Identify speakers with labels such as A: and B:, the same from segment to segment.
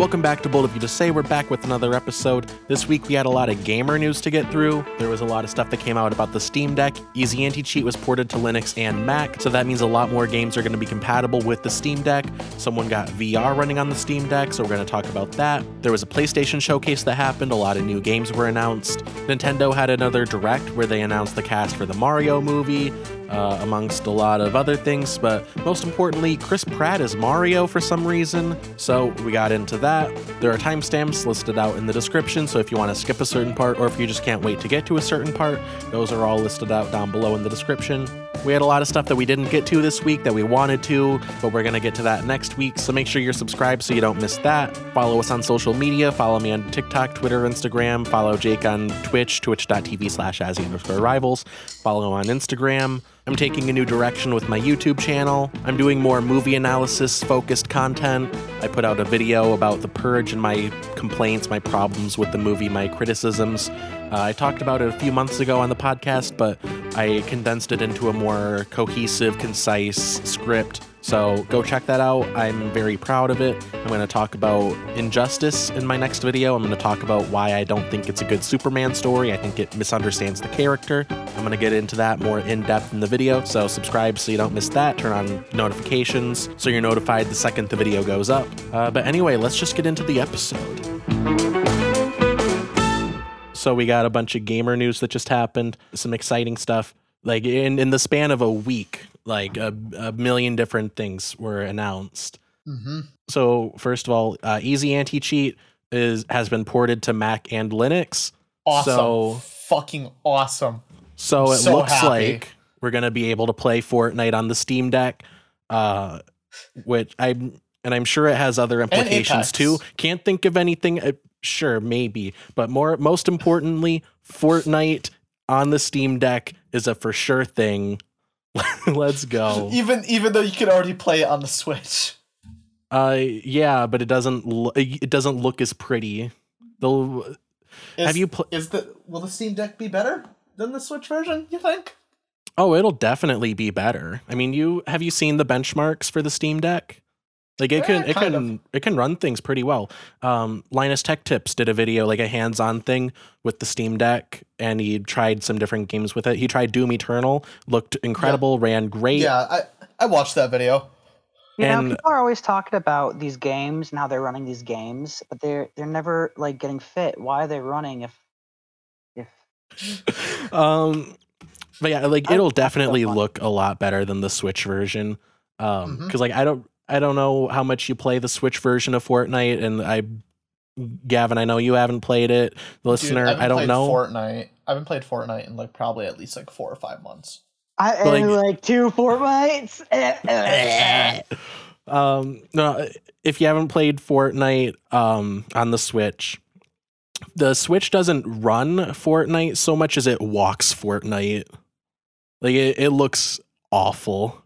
A: Welcome back to Bold of You to Say. We're back with another episode. This week we had a lot of gamer news to get through. There was a lot of stuff that came out about the Steam Deck. Easy Anti Cheat was ported to Linux and Mac, so that means a lot more games are going to be compatible with the Steam Deck. Someone got VR running on the Steam Deck, so we're going to talk about that. There was a PlayStation showcase that happened. A lot of new games were announced. Nintendo had another direct where they announced the cast for the Mario movie uh, amongst a lot of other things. But most importantly, Chris Pratt is Mario for some reason. So we got into that. There are timestamps listed out in the description. So if you want to skip a certain part or if you just can't wait to get to a certain part, those are all listed out down below in the description. We had a lot of stuff that we didn't get to this week that we wanted to, but we're going to get to that next week. So make sure you're subscribed so you don't miss that. Follow us on social media. Follow me on TikTok, Twitter, Instagram. Follow Jake on Twitch, twitch.tv slash as underscore rivals. Follow on Instagram. I'm taking a new direction with my YouTube channel. I'm doing more movie analysis focused content. I put out a video about The Purge and my complaints, my problems with the movie, my criticisms. Uh, I talked about it a few months ago on the podcast, but I condensed it into a more cohesive, concise script so go check that out. I'm very proud of it. I'm going to talk about Injustice in my next video. I'm going to talk about why I don't think it's a good Superman story. I think it misunderstands the character. I'm going to get into that more in depth in the video. So subscribe so you don't miss that. Turn on notifications so you're notified the second the video goes up. Uh, but anyway, let's just get into the episode. So we got a bunch of gamer news that just happened, some exciting stuff. Like in, in the span of a week, like a, a million different things were announced.
B: Mm-hmm.
A: So first of all, uh, Easy Anti Cheat is has been ported to Mac and Linux.
B: Awesome.
A: So
B: Fucking awesome.
A: so it
B: So
A: looks
B: happy.
A: like we're gonna be able to play Fortnite on the Steam Deck, uh, which I'm and I'm sure it has other implications too. Can't think of anything. Uh, sure, maybe, but more most importantly, Fortnite on the Steam Deck is a for sure thing. Let's go.
B: Even even though you could already play it on the Switch.
A: Uh, yeah, but it doesn't. Lo- it doesn't look as pretty. They'll.
B: Is,
A: Have you pl-
B: is the will the Steam Deck be better than the Switch version, you think?
A: Oh, it'll definitely be better. I mean, you have you seen the benchmarks for the Steam Deck? Like it
B: Eh,
A: can it
B: kind
A: can it can run things pretty well. Um, Linus Tech Tips did a video like a hands-on thing with the Steam Deck, and he tried some different games with it. He tried Doom Eternal, looked incredible, ran great.
B: Yeah, I I watched that video.
C: You know, people are always talking about these games and how they're running these games, but they're they're never like getting fit. Why are they running if if
A: um but yeah like
C: I-
A: it'll
C: I
A: definitely
C: fun.
A: look a lot better than the switch version um because like i don't i don't know how much you play the switch version of fortnite and i gavin i know you haven't played it the listener
B: Dude,
A: i don't know
B: Fortnite. I haven't played Fortnite in like probably at least like four or five months.
C: I
A: But, like-
C: and like two Fortnites?
A: um no if you haven't played fortnite um on the switch the switch doesn't run fortnite so much as it walks fortnite like it, it looks awful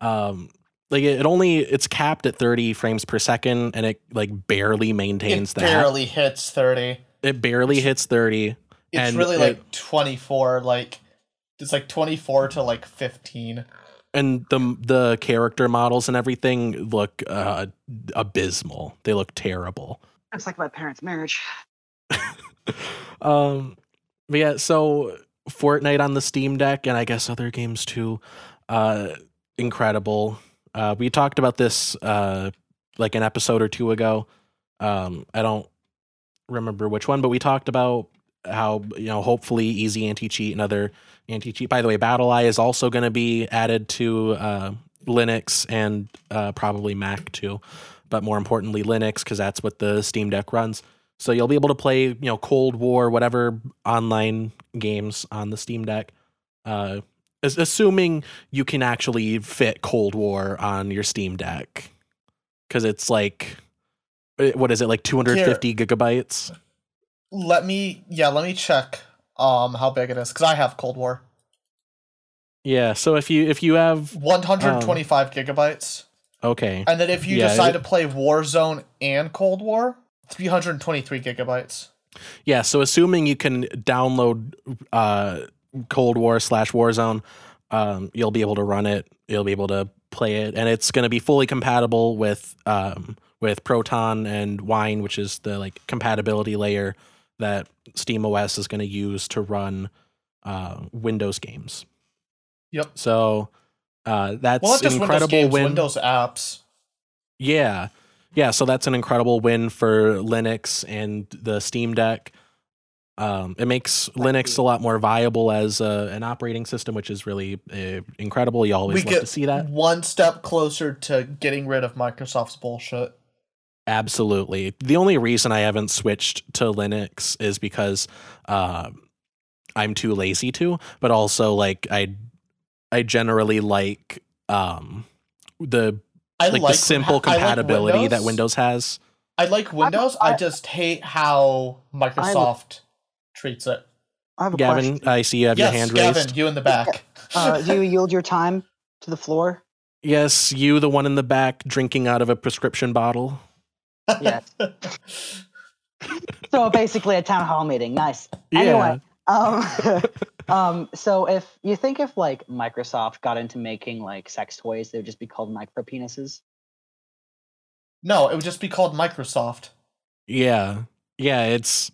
A: um like it, it only it's capped at 30 frames per second and it like barely maintains
B: it
A: that
B: barely hits thirty.
A: it barely hits 30
B: It's
A: And
B: really
A: it-
B: like twenty four. Like it's like twenty four to like fifteen.
A: and the the character models and everything look uh abysmal they look terrible
C: It's like my parents' marriage.
A: um but yeah so fortnite on the steam deck and i guess other games too uh incredible uh we talked about this uh like an episode or two ago um i don't remember which one but we talked about how you know hopefully easy anti-cheat and other anti-cheat by the way BattlEye is also going to be added to uh linux and uh probably mac too but more importantly linux because that's what the steam deck runs so you'll be able to play, you know, Cold War, whatever online games on the Steam Deck. Uh, assuming you can actually fit Cold War on your Steam Deck, because it's like, eh, what is it, like 250 gigabytes?
B: Let me yeah, let me check um how big it is because I have Cold War.
A: Yeah. So if you if you have
B: One hundred twenty five gigabytes.
A: okay,
B: And then if you
A: Yeah,
B: decide
A: it-
B: to play Warzone and Cold War, 323 gigabytes.
A: yeah. So assuming you can download uh, Cold War slash Warzone, um, you'll be able to run it. You'll be able to play it, and it's going to be fully compatible with um, with Proton and Wine, which is the like compatibility layer that Steam OS is going to use to run uh, Windows games.
B: Yep.
A: So uh, that's
B: Well, just Windows
A: incredible
B: games,
A: win.
B: Windows apps.
A: Yeah. Yeah, so that's an incredible win for Linux and the Steam Deck. Um, it makes Linux a lot more viable as uh, an operating system, which is really uh, incredible. You always
B: We
A: love
B: get
A: to see that.
B: one step closer to getting rid of Microsoft's bullshit.
A: Absolutely. The only reason I haven't switched to Linux is because uh, I'm too lazy to, but also like I, I generally like um, the
B: I
A: like,
B: like
A: the simple
B: I like
A: compatibility that Windows has.
B: I like Windows. I,
C: I-
B: just hate how Microsoft treats it.
C: I have a
A: Gavin,
C: question.
A: I see you have
B: yes,
A: your hand raised.
B: Gavin,
A: raised.
B: you in the back.
C: Uh, do you yield your time to the floor?
A: Yes, you, the one in the back, drinking out of a prescription bottle.
C: Yes. So basically, a town hall meeting. Nice. Anyway, um, um, so if you think if like Microsoft got into making like sex toys, they would just be called micro penises.
B: no, it would just be called Microsoft.
A: Yeah, yeah, it's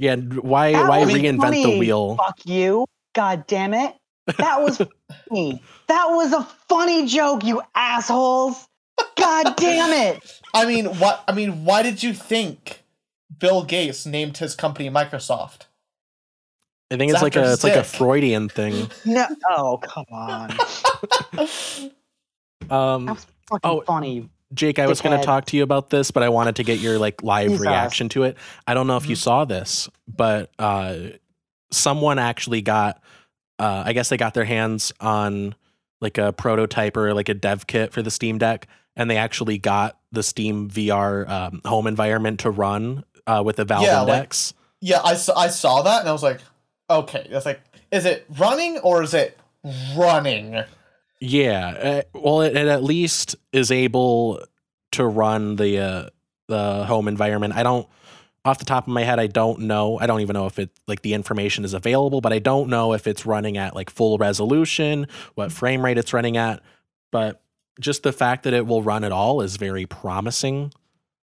A: yeah. Why
C: That
A: why
C: was
A: reinvent the wheel?
C: Fuck you! God damn it! That was funny. That was a funny joke, you assholes! God damn it!
B: I mean, what? I mean, why did you think Bill Gates named his company Microsoft?
A: I think it's like
B: after
A: a it's like a. Freudian thing.
C: No, oh come on!
A: Um,
C: That was fucking
A: Oh,
C: funny.
A: Jake, I was going to talk to you about this, but I wanted to get your like live reaction to it. I don't know if you
B: Mhm.
A: saw this, but uh, someone actually got, uh, I guess they got their hands on like a prototype or like a dev kit for the Steam Deck, and they actually got the Steam VR um, home environment to run uh, with the Valve
B: Yeah, like-
A: Index.
B: Yeah, I saw, I saw that and I was like, okay. That's like, is it running or is it running?
A: Yeah, uh, well, it, it at least is able to run the uh, the home environment. I don't, off the top of my head, I don't know. I don't even know if it like the information is available, but I don't know if it's running at like full resolution, what frame rate it's running at. But just the fact that it will run at all is very promising.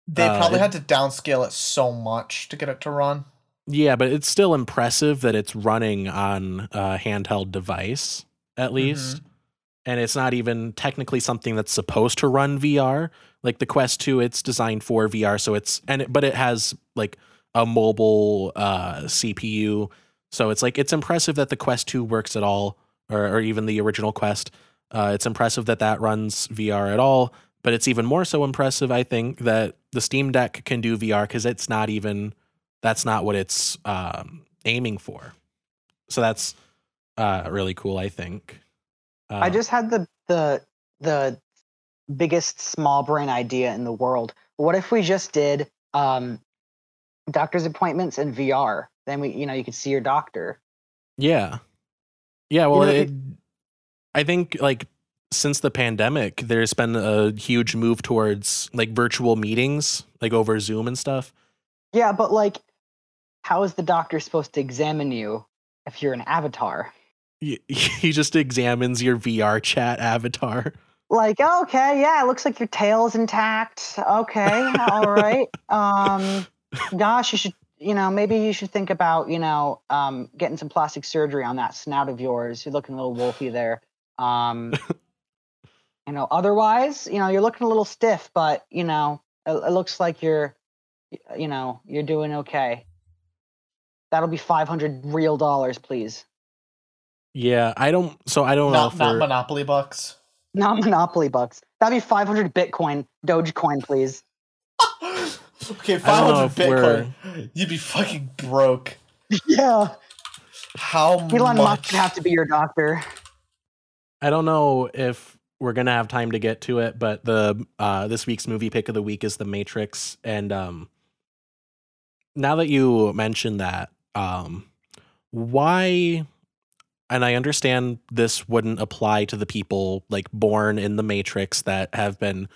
B: They
A: Uh,
B: probably
A: it-
B: had to downscale it so much to get it to run.
A: Yeah, but it's still impressive that it's running on a handheld device at least. And it's not even technically something that's supposed to run VR. Like the Quest 2, it's designed for VR, so it's and it, but it has like a mobile uh CPU. So it's like it's impressive that the Quest 2 works at all or, or even the original Quest. Uh, it's impressive that that runs VR at all, but it's even more so impressive, I think, that the Steam Deck can do VR because it's not even that's not what it's um, aiming for. So that's uh, really cool, I think. Uh,
C: I just had the the the biggest small brain idea in the world. What if we just did um, doctor's appointments in VR? Then we, you know, you could see your doctor.
A: yeah, yeah. Well,
C: know,
A: it, I think like since the pandemic, there's been a huge move towards like virtual meetings, like over Zoom and stuff.
C: Yeah, but like, how is the doctor supposed to examine you if you're an avatar?
A: He just examines your VR chat avatar.
C: Like, okay, yeah, it looks like your tail's intact. Okay, all right. Um, gosh, you should, you know, maybe you should think about, you know, um, getting some plastic surgery on that snout of yours. You're looking a little wolfy there. Um, you know, otherwise, you know, you're looking a little stiff, but you know, it, it looks like you're, you know, you're doing okay. That'll be 500 real dollars, please.
A: Yeah, I don't. So I don't know
B: Not,
A: if
B: not Monopoly bucks.
C: Not Monopoly bucks. That'd be 500 Bitcoin, Dogecoin, please.
B: okay,
A: I don't know
B: 500
A: if we're-
B: Bitcoin. You'd be fucking broke.
C: Yeah.
B: How
C: Elon Musk would have to be your doctor.
A: I don't know if we're gonna have time to get to it, but the uh, this week's movie pick of the week is The Matrix, and um, now that you mentioned that, um, why? And I understand this wouldn't apply to the people like born in the Matrix that have been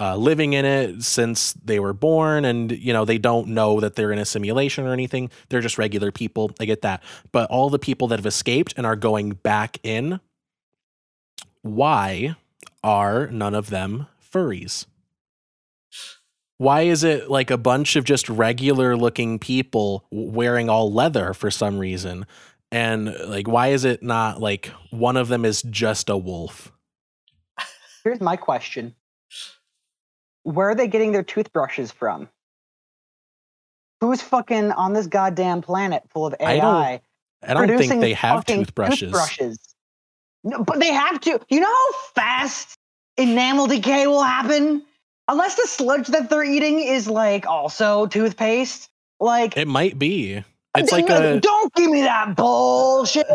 A: uh, living in it since they were born, and you know they don't know that they're in a simulation or anything. They're just regular people. I get that, but all the people that have escaped and are going back in why are none of them furries? why is it like a bunch of just regular looking people wearing all leather for some reason? And like, why is it not like one of them is just a wolf?
C: Here's my question: Where are they getting their toothbrushes from? Who's fucking on this goddamn planet full of
A: I don't
C: AI?
A: I don't think they have toothbrushes.
C: toothbrushes? No, but they have to. You know how fast enamel decay will happen? Unless the sludge that they're eating is like also toothpaste. Like,
A: It might be. It's like a
C: don't give me that bullshit.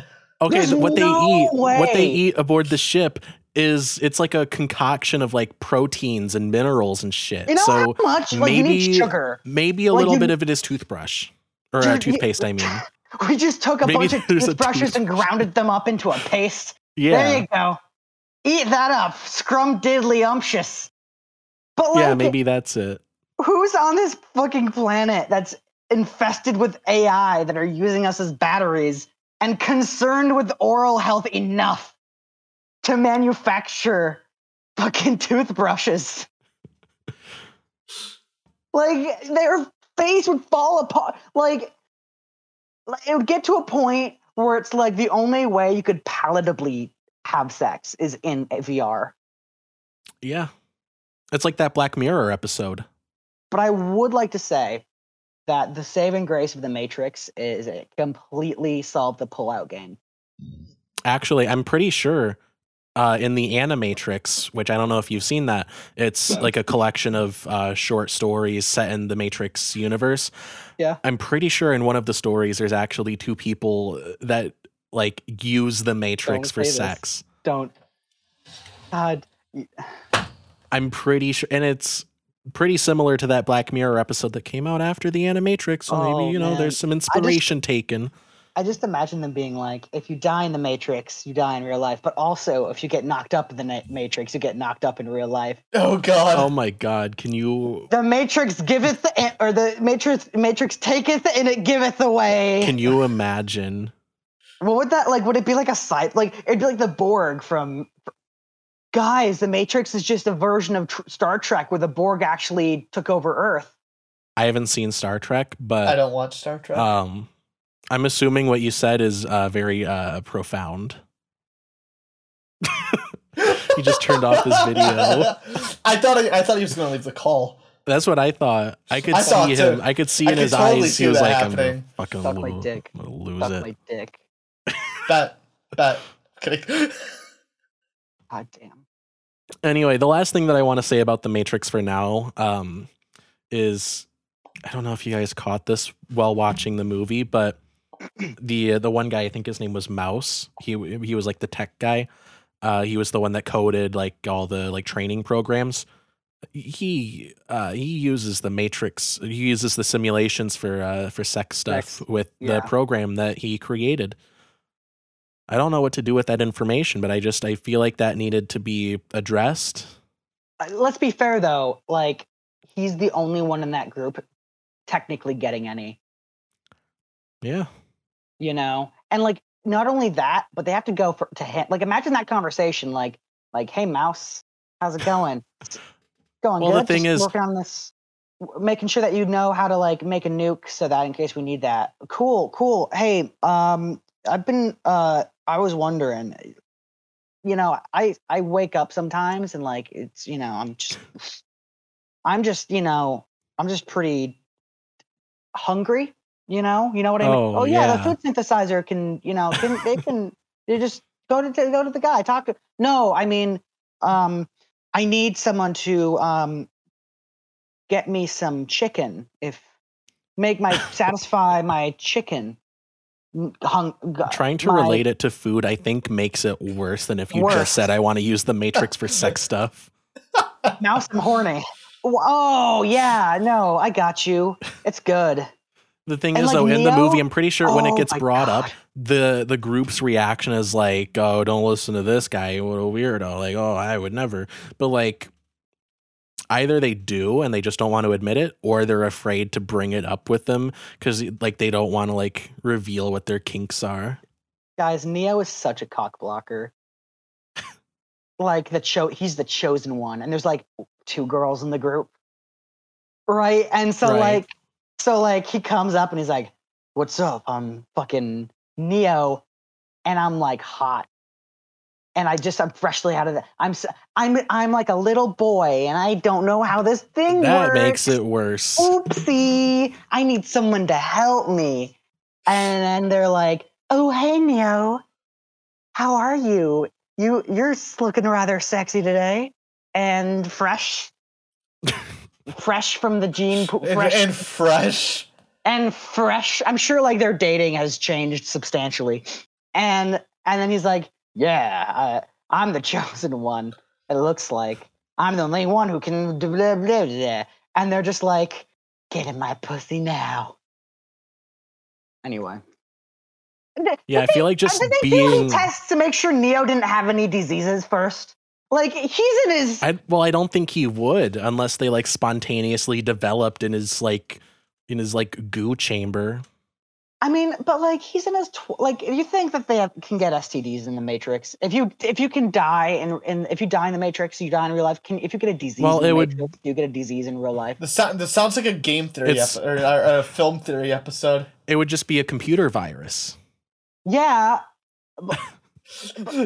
A: okay.
C: there's
A: th- what they
C: no
A: eat, what they eat aboard the ship is it's like a concoction of like proteins and minerals and shit.
C: You know
A: so
C: how much? Like, you need
A: maybe-
C: sugar.
A: maybe a
C: Like,
A: little
C: you-
A: bit of it is toothbrush or
C: Dude,
A: uh,
C: you-
A: toothpaste. I mean,
C: We just took a
A: Maybe
C: bunch of toothbrushes and grounded them up into a paste.
A: Yeah, There
C: you go. Eat that up, scrum diddly umptious. But like,
A: yeah, maybe that's it.
C: who's on this fucking planet that's infested with AI that are using us as batteries and concerned with oral health enough to manufacture fucking toothbrushes? like their face would fall apart. Like like, it would get to a point where it's like the only way you could palatably have sex is in VR.
A: Yeah, it's like that Black Mirror episode.
C: But I would like to say that the saving grace of the Matrix is it completely solved the pullout game.
A: Actually, I'm pretty sure uh, in the Animatrix, which I don't know if you've seen that, it's like a collection of uh, short stories set in the Matrix universe.
C: Yeah.
A: I'm pretty sure in one of the stories, there's actually two people that like use the Matrix
C: Don't
A: for
C: say this.
A: sex.
C: Don't. God.
A: I'm pretty sure, and it's pretty similar to that Black Mirror episode that came out after the Animatrix. So
C: Oh,
A: maybe you know
C: man.
A: there's some inspiration taken.
C: I just imagine them being like, if you die in the Matrix, you die in real life. But also, if you get knocked up in the Matrix, you get knocked up in real life.
B: Oh god.
A: Oh my God! Can you
C: The Matrix giveth, the, or the Matrix Matrix taketh, and it giveth away.
A: can you imagine?
C: What would that like? Would it be like a side? Like it'd be like the Borg from. Guys, the Matrix is just a version of tr- Star Trek where the Borg actually took over Earth.
A: I haven't seen Star Trek, but I
B: don't watch Star Trek.
A: um, I'm assuming what you said is uh, very uh, profound. he just turned off his video.
B: I thought I, I thought he was going to leave the call.
A: That's what I thought. I could
B: I
A: see him.
B: too.
A: I could see
B: I
A: in
B: could
A: his
B: totally
A: eyes.
B: see
A: He was like,
B: happening.
A: "I'm gonna fucking
C: Suck my dick.
A: I'm gonna lose
C: Suck
A: it."
C: my dick.
B: Bet, bet. Kidding.
C: God damn.
A: Anyway, the last thing that I want to say about the Matrix for now um, is I don't know if you guys caught this while watching the movie, but the uh, the one guy I think his name was Mouse. He he was like the tech guy. Uh, he was the one that coded like all the like training programs. He uh, he uses the Matrix. He uses the simulations for uh, for sex stuff
C: Sex,
A: with
C: yeah.
A: the program that he created. I don't know what to do with that information, but I just I feel like that needed to be addressed.
C: Uh, Let's be fair though. Like he's the only one in that group technically getting any.
A: Yeah.
C: You know, and like not only that, but they have to go for to him. Like imagine that conversation. Like like, hey mouse, how's it going? Going
A: Well, the
C: good.
A: thing
C: Just
A: is-
C: working on this, making sure that you know how to like make a nuke so that in case we need that. Cool, cool. Hey, um, I've been uh, I was wondering. You know, I I wake up sometimes and like it's you know I'm just I'm just you know I'm just pretty hungry. You know, you know what I mean.
A: Oh,
C: Oh yeah,
A: yeah.
C: the food synthesizer can you know can they can they just go to go to the guy talk to. No, I mean, um, I need someone to um get me some chicken if make my satisfy my chicken hung,
A: Trying to
C: my-
A: relate it to food, I think, makes it worse than if you
C: Worse.
A: just said, I want to use the Matrix for sex stuff.
C: now I'm horny. Oh yeah, no, I got you. It's good.
A: The thing
C: And,
A: is,
C: like,
A: though, in the movie, I'm pretty sure when it
C: Oh
A: gets brought up, the the group's reaction is like, "Oh, don't listen to this guy. What a weirdo!" Like, "Oh, I would never." But like, either they do and they just don't want to admit it, or they're afraid to bring it up with them because like they don't want to like reveal what their kinks are.
C: Guys, Neo is such a cock blocker. like the cho- he's the chosen one, and there's like two girls in the group. right? And so
A: Right.
C: like, so like he comes up and he's like, "What's up? I'm fucking Neo," and I'm like hot, and I just I'm freshly out of the. I'm I'm I'm like a little boy, and I don't know how this thing
A: That
C: works.
A: makes it worse.
C: Oopsie! I need someone to help me. And then they're like, "Oh, hey, Neo, how are you? You you're looking rather sexy today, and fresh." fresh from the gene pool
B: And, and fresh.
C: and fresh. I'm sure like their dating has changed substantially. And and then he's like, "Yeah, uh, I'm the chosen one. It looks like I'm the only one who can." Blah, blah, blah, blah." And they're just like, "Get in my pussy now." Anyway.
A: Yeah,
C: did
A: I feel
C: they-
A: like just
C: did they do any
A: being.
C: tests to make sure Neo didn't have any diseases first? Like he's in his
A: I, well, I don't think he would unless they like spontaneously developed in his like in his like goo chamber.
C: I mean, but like he's in his tw- like. You think that they have, can get STDs in the Matrix? If you if you can die in, in if you die in the Matrix, you die in real life. Can if you get a disease?
A: Well,
C: in the
A: it would-
C: Matrix, do you get a disease in real life?
B: This, sound, this sounds like a game theory
A: It's-
B: epi- or, or a film theory episode.
A: It would just be a computer virus.
C: Yeah,
B: Be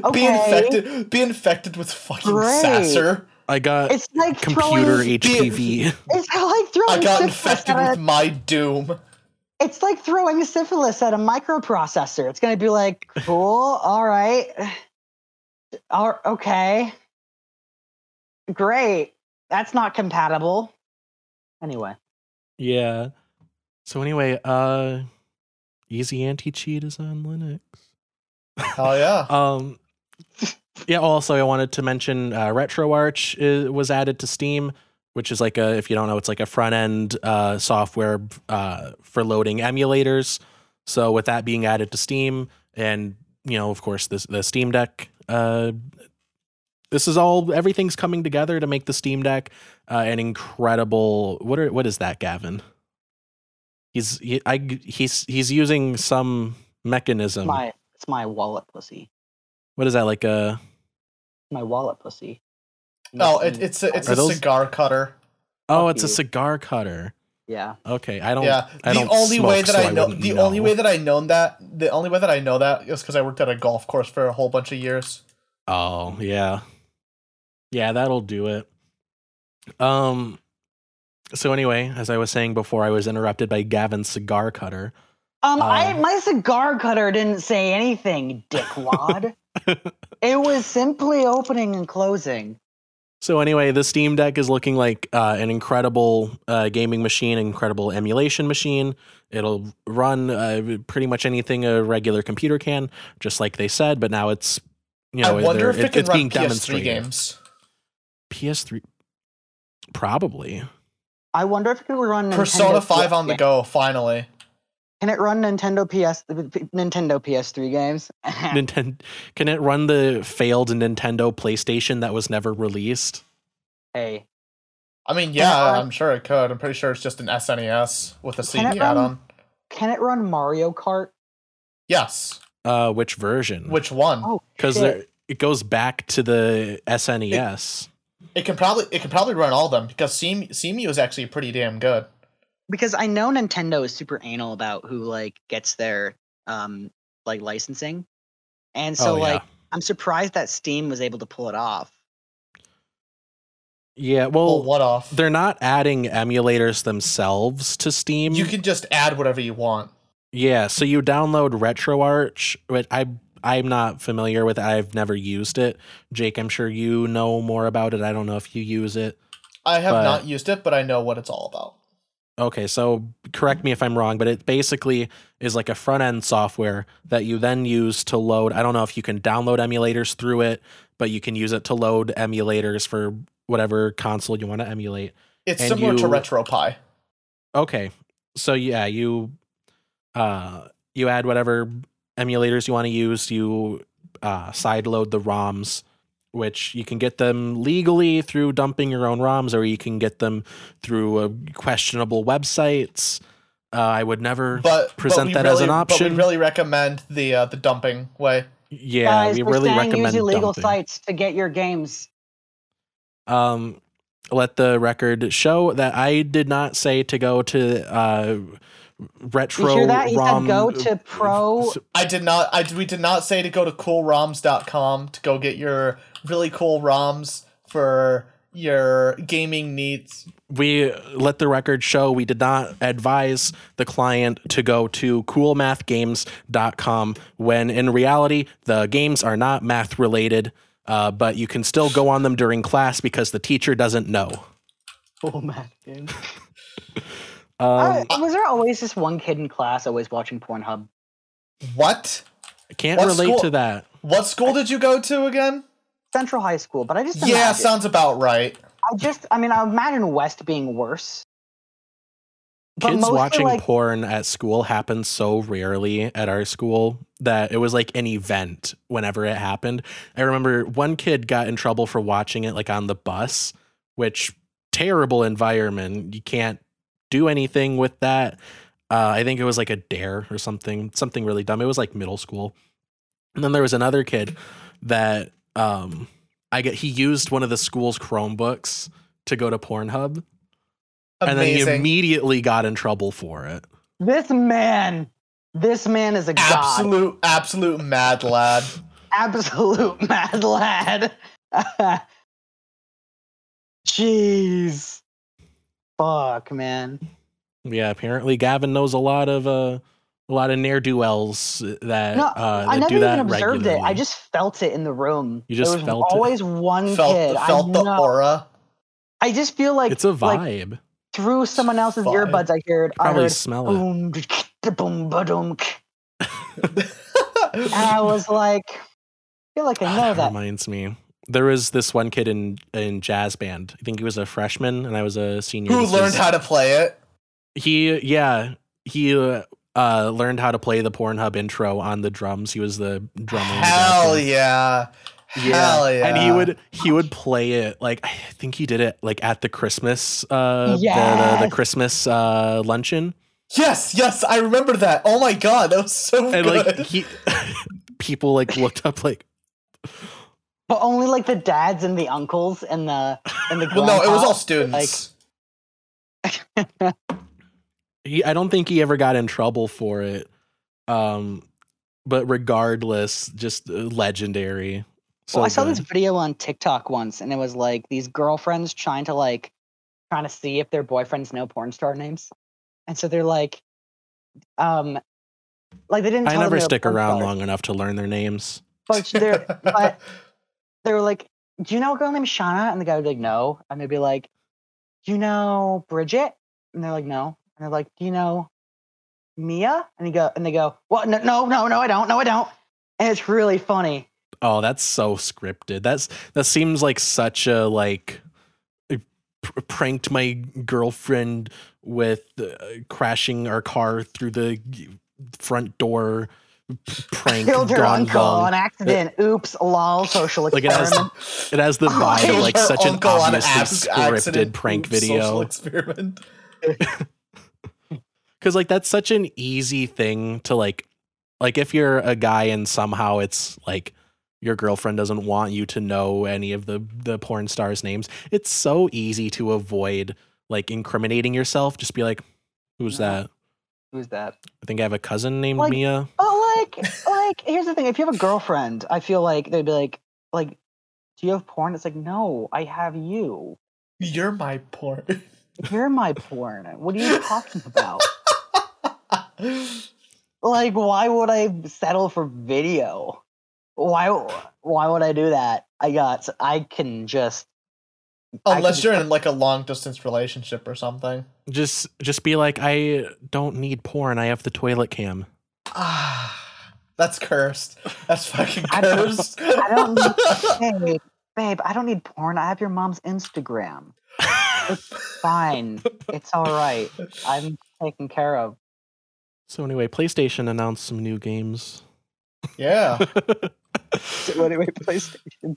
C: Okay.
B: infected. Be infected with fucking
C: Great.
B: Sasser.
A: I got
C: it's like
A: computer
C: throwing.
A: HPV.
C: It's like throwing.
B: I got
C: syphilis
B: infected with my doom.
C: It's like throwing syphilis at a microprocessor. It's gonna be like, cool, all right, all, okay, great. That's not compatible. Anyway.
A: yeah. So anyway, uh, Easy Anti Cheat is on Linux.
B: Oh yeah.
A: Um, yeah. Also, I wanted to mention uh, RetroArch is, was added to Steam, which is like a if you don't know, it's like a front end uh, software uh, for loading emulators. So with that being added to Steam, and you know, of course, this the Steam Deck. Uh, this is all everything's coming together to make the Steam Deck uh, an incredible. What are what is that, Gavin? He's he, I he's he's using some mechanism.
C: my it's my wallet pussy.
A: what is that like a?
C: My wallet pussy.
B: No,
C: Makes
B: it, it's a it's
A: Are
B: a
A: those-
B: cigar cutter.
A: Oh, it's a
C: you.
A: cigar cutter.
C: yeah.
A: Okay, I don't.
B: Yeah.
A: I
B: The
A: don't
B: only way
A: smoke,
B: that
A: so
B: I know
A: wouldn't
B: the only way that I known that the only way that I know that is because I worked at a golf course for a whole bunch of years.
A: Oh yeah, yeah, that'll do it. Um. So anyway, as I was saying before, I was interrupted by Gavin's cigar cutter.
C: Um, I
A: Uh,
C: my cigar cutter didn't say anything, dickwad. it was simply opening and closing.
A: So anyway, the Steam Deck is looking like uh, an incredible uh, gaming machine, incredible emulation machine. It'll run uh, pretty much anything a regular computer can, just like they said. But now it's you know
B: I wonder if it,
A: it-
B: can
A: it's
B: run
A: being
B: PS3
A: demonstrated.
B: games.
A: PS3, probably.
C: I wonder if it could run
B: Persona 5 on the go, finally.
C: Can it run Nintendo PS Nintendo PS3 games?
A: Nintendo can it run the failed Nintendo PlayStation that was never released?
C: hey,
B: I mean, yeah,
C: run-
B: I'm sure it could. I'm pretty sure it's just an SNES with a
C: Can
B: CD
C: run-
B: add-on.
C: can it run Mario Kart?
B: Yes.
A: Uh, which version?
B: Which one?
C: Oh,
A: because
C: shit.
A: it goes back to the SNES.
B: It can probably it can probably run all of them because Seam Cemu is actually pretty damn good.
C: Because I know Nintendo is super anal about who like gets their um like licensing, and so
A: Oh, yeah.
C: like I'm surprised that Steam was able to pull it off.
A: yeah,
B: Well,
A: well,
B: what off?
A: they're not adding emulators themselves to Steam.
B: You can just add whatever you want.
A: yeah, so you download RetroArch, but I I'm not familiar with it. I've never used it. Jake, I'm sure you know more about it. I don't know if you use it.
B: I have
A: But-
B: not used it, but I know what it's all about.
A: Okay, so correct me if I'm wrong, but it basically is like a front end software that you then use to load. I don't know if you can download emulators through it, but you can use it to load emulators for whatever console you want to emulate.
B: It's
A: And
B: similar to
A: you-
B: RetroPie.
A: Okay, so yeah, you uh you add whatever emulators you want to use. You uh, side load the ROMs, which you can get them legally through dumping your own ROMs, or you can get them through uh, questionable websites. Uh, I would never
B: But
A: present
B: but
A: that
B: really,
A: as an
B: But
A: option.
B: we should really recommend the uh, the dumping way.
A: yeah,
C: Guys,
A: we
C: we're
A: really recommend
C: use illegal
A: dumping.
C: sites to get your games.
A: Um, let the record show that I did not say to go to retro.
C: You hear that? He
A: ROM,
C: said go to pro.
B: I did not. I we did not say to go to coolroms.com to go get your really cool ROMs for your gaming needs.
A: we let the record show we did not advise the client to go to coolmathgames.com when in reality the games are not math related uh, but you can still go on them during class because the teacher doesn't know
C: Cool math man.
A: um,
C: I- was there always this one kid in class always watching Pornhub?
B: What?
A: I can't
B: what
A: relate
B: school-
A: to that
B: What school did you go to again?
C: Central High School, but I just
B: Yeah,
C: imagine,
B: sounds about right.
C: I just I mean I imagine West being worse. But
A: kids watching
C: like,
A: porn at school happens so rarely at our school that it was like an event whenever it happened. I remember one kid got in trouble for watching it like on the bus, which terrible environment. You can't do anything with that. Uh, I think it was like a dare or something, something really dumb. It was like middle school. And then there was another kid that um I get he used one of the school's Chromebooks to go to Pornhub and then he immediately got in trouble for it.
C: This man, this man is a god.
B: absolute, absolute mad lad.
C: absolute mad lad. Jeez. Fuck, man.
A: Yeah, apparently Gavin knows a lot of uh a lot of ne'er do wells that
C: No,
A: uh
C: I never
A: do that
C: even observed
A: regularly.
C: it. I just felt it in the room.
A: You just
C: there was
A: felt it?
C: always one
B: Felt,
C: kid.
B: felt
C: I
B: the
C: know.
B: aura.
C: I just feel like
A: it's a
C: like
A: vibe.
C: through someone else's
B: Vibe.
C: earbuds. I heard. I
A: Probably
C: heard
A: smell it.
C: boom, boom, boom. And I was like, I feel like I
A: Ah,
C: know
A: that
C: that.
A: reminds me. There was this one kid in in jazz band. I think he was a freshman and I was a senior.
B: Who
A: This
B: learned
A: was-
B: how to play it?
A: He yeah, he uh, uh learned how to play the Pornhub intro on the drums. He was the drummer. in the jazz
B: Hell yeah. Hell yeah.
A: And he would he would play it like I think he did it like at the Christmas uh the, the, the Christmas uh luncheon.
B: Yes, yes, I remember that. Oh my god, that was so
A: And
B: good.
A: like he people like looked up like
C: But only like the dads and the uncles and the and the.
B: well, no, it was all
C: grandpas,
B: students.
A: he I don't think he ever got in trouble for it. Um but regardless, just uh, legendary. So
C: well, I saw this video on TikTok once, and it was like these girlfriends trying to like trying to see if their boyfriends know porn star names, and so they're like, um, like they didn't.
A: I
C: tell them
A: never
C: they
A: stick around
C: stars,
A: long enough to learn their names.
C: But they're but they were like, "Do you know a girl named Shauna?" And the guy would be like, "No," and they'd be like, "Do you know Bridget?" And they're like, "No," and they're like, "Do you know Mia?" And they go, and they go, "What? No, no, no, no, I don't. No, I don't." And it's really funny.
A: Oh, that's so scripted. That's that seems like such a like pranked my girlfriend with uh, crashing our car through the front door prank
C: Killed her
A: gone
C: uncle
A: wrong.
C: on accident. Oops, lol, social
A: Like it has
C: experiment.
A: it has the vibe of like such an obviously scripted prank
B: Oops, Social
A: video.
B: experiment.
A: Cuz like that's such an easy thing to like like if you're a guy and somehow it's like your girlfriend doesn't want you to know any of the the porn stars names it's so easy to avoid like incriminating yourself just be like who's
C: No.
A: that
C: Who's that?
A: i think i have a cousin named
C: Like-
A: mia
C: Oh, like, like, here's the thing: if you have a girlfriend, I feel like they'd be like, like, do you have porn? It's like, no, I have you.
B: You're my porn.
C: You're my porn. What are you talking about? Like, why would I settle for video? Why? Why would I do that? I got. I can just. I
B: Unless
C: could-
B: you're in like a long distance relationship or something.
A: Just just be like i don't need porn i have the toilet cam
B: Ah, that's cursed. That's fucking
C: I don't-
B: cursed.
C: I don't need. Babe, babe, I don't need porn. I have your mom's Instagram. It's fine. It's all right. I'm taken care of.
A: so anyway playstation announced some new games
B: yeah.
C: So anyway, PlayStation.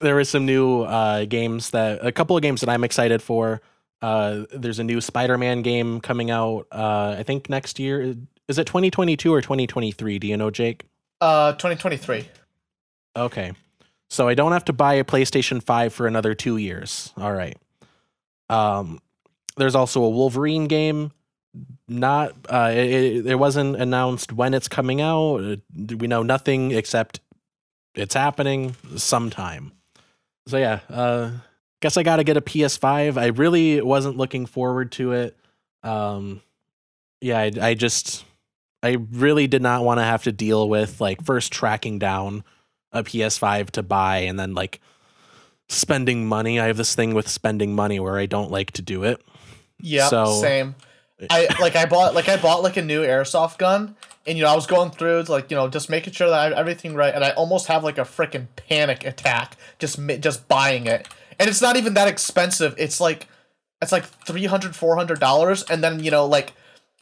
A: there were some new uh, games that a couple of games that I'm excited for. Uh, there's a new Spider-Man game coming out. Uh, I think next year. Is it 2022 or 2023? Do you know, Jake?
B: Uh, 2023.
A: Okay, So I don't have to buy a PlayStation 5 for another 2 years. All right. Um there's also a Wolverine game not uh it, it, it wasn't announced when it's coming out. Uh, We know nothing except it's happening sometime. So yeah, uh guess I got to get a PS5. I really wasn't looking forward to it. Um yeah, I, I just I really did not want to have to deal with like first tracking down a PS5 to buy and then like spending money. I have this thing with spending money where I don't like to do it.
B: Yeah,
A: So-
B: same. I like I bought like I bought like a new airsoft gun, and you know I was going through to, like you know just making sure that I have everything right, and I almost have like a freaking panic attack just just buying it, and it's not even that expensive. It's like it's like 300 400 dollars, and then you know like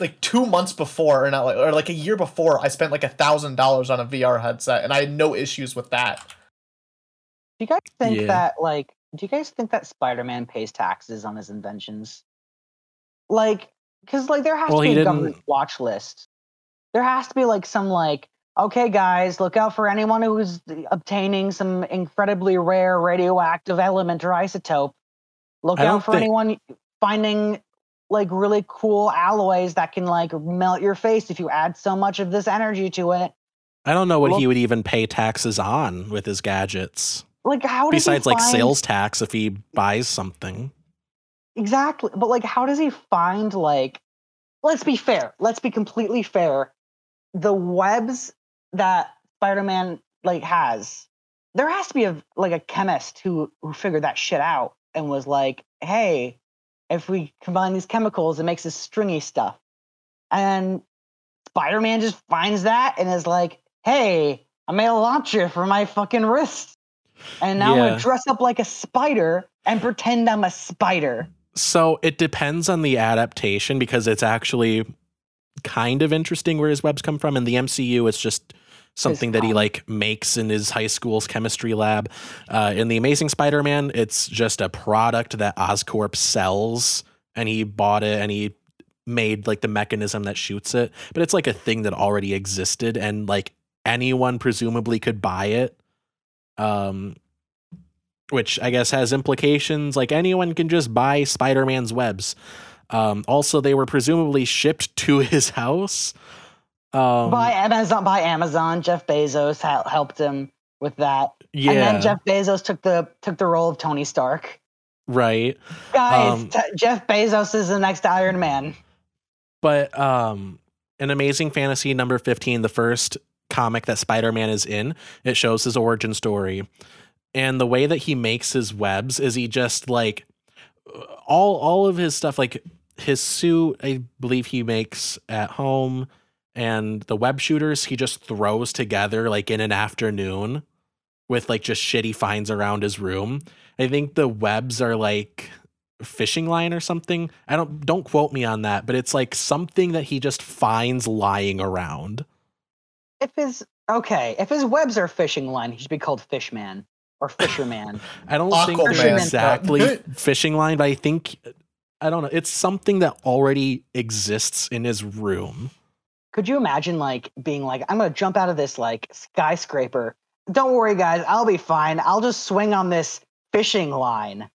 B: like two months before or not like or like a year before I spent like a thousand dollars on a VR headset, and I had no issues with that.
C: Do you guys think
A: Yeah.
C: that like do you guys think that Spider-Man pays taxes on his inventions? Like cuz like there has
A: Well,
C: to be a
A: didn't-
C: government watch list. There has to be like some like okay guys, look out for anyone who's obtaining some incredibly rare radioactive element or isotope. Look
A: I
C: out for
A: think-
C: anyone finding like really cool alloys that can like melt your face if you add so much of this energy to it.
A: I don't know what he would even pay taxes on with his gadgets.
C: Like how
A: Besides like sales tax if he buys something.
C: Exactly. But like how does he find like let's be fair. Let's be completely fair. The webs that Spider-Man like has, there has to be a like a chemist who who figured that shit out and was like, "Hey, if we combine these chemicals, it makes this stringy stuff." And Spider-Man just finds that and is like, "Hey, I made a launcher for my fucking wrist." And now I'm gonna dress up like a spider and pretend I'm a spider.
A: So it depends on the adaptation because it's actually kind of interesting where his webs come from. In the MCU, it's just something that he like makes in his high school's chemistry lab. Uh, in the Amazing Spider-Man, it's just a product that Oscorp sells, and he bought it and he made like the mechanism that shoots it. But it's like a thing that already existed, and like anyone presumably could buy it. Um, which I guess has implications. Like anyone can just buy Spider Man's webs. Um, also, they were presumably shipped to his house. Um,
C: by Amazon. By Amazon, Jeff Bezos hel- helped him with that,
A: yeah,
C: and then Jeff Bezos took the took the role of Tony Stark.
A: right.
C: Guys,
A: Um,
C: t- Jeff Bezos is the next Iron Man.
A: But um, an Amazing Fantasy number 15, the first comic that Spider Man is in, it shows his origin story. And the way that he makes his webs is he just like all all of his stuff, like his suit, I believe he makes at home, and the web shooters he just throws together like in an afternoon with like just shit he finds around his room. I think the webs are like fishing line or something. I don't don't quote me on that, but it's like something that he just finds lying around.
C: If his okay, if his webs are fishing line, he should be called Fishman or Fisherman.
A: I don't think they're exactly fishing line, but I think I don't know. It's something that already exists in his room.
C: Could you imagine like being like, I'm gonna jump out of this like skyscraper. Don't worry, guys, I'll be fine. I'll just swing on this fishing line.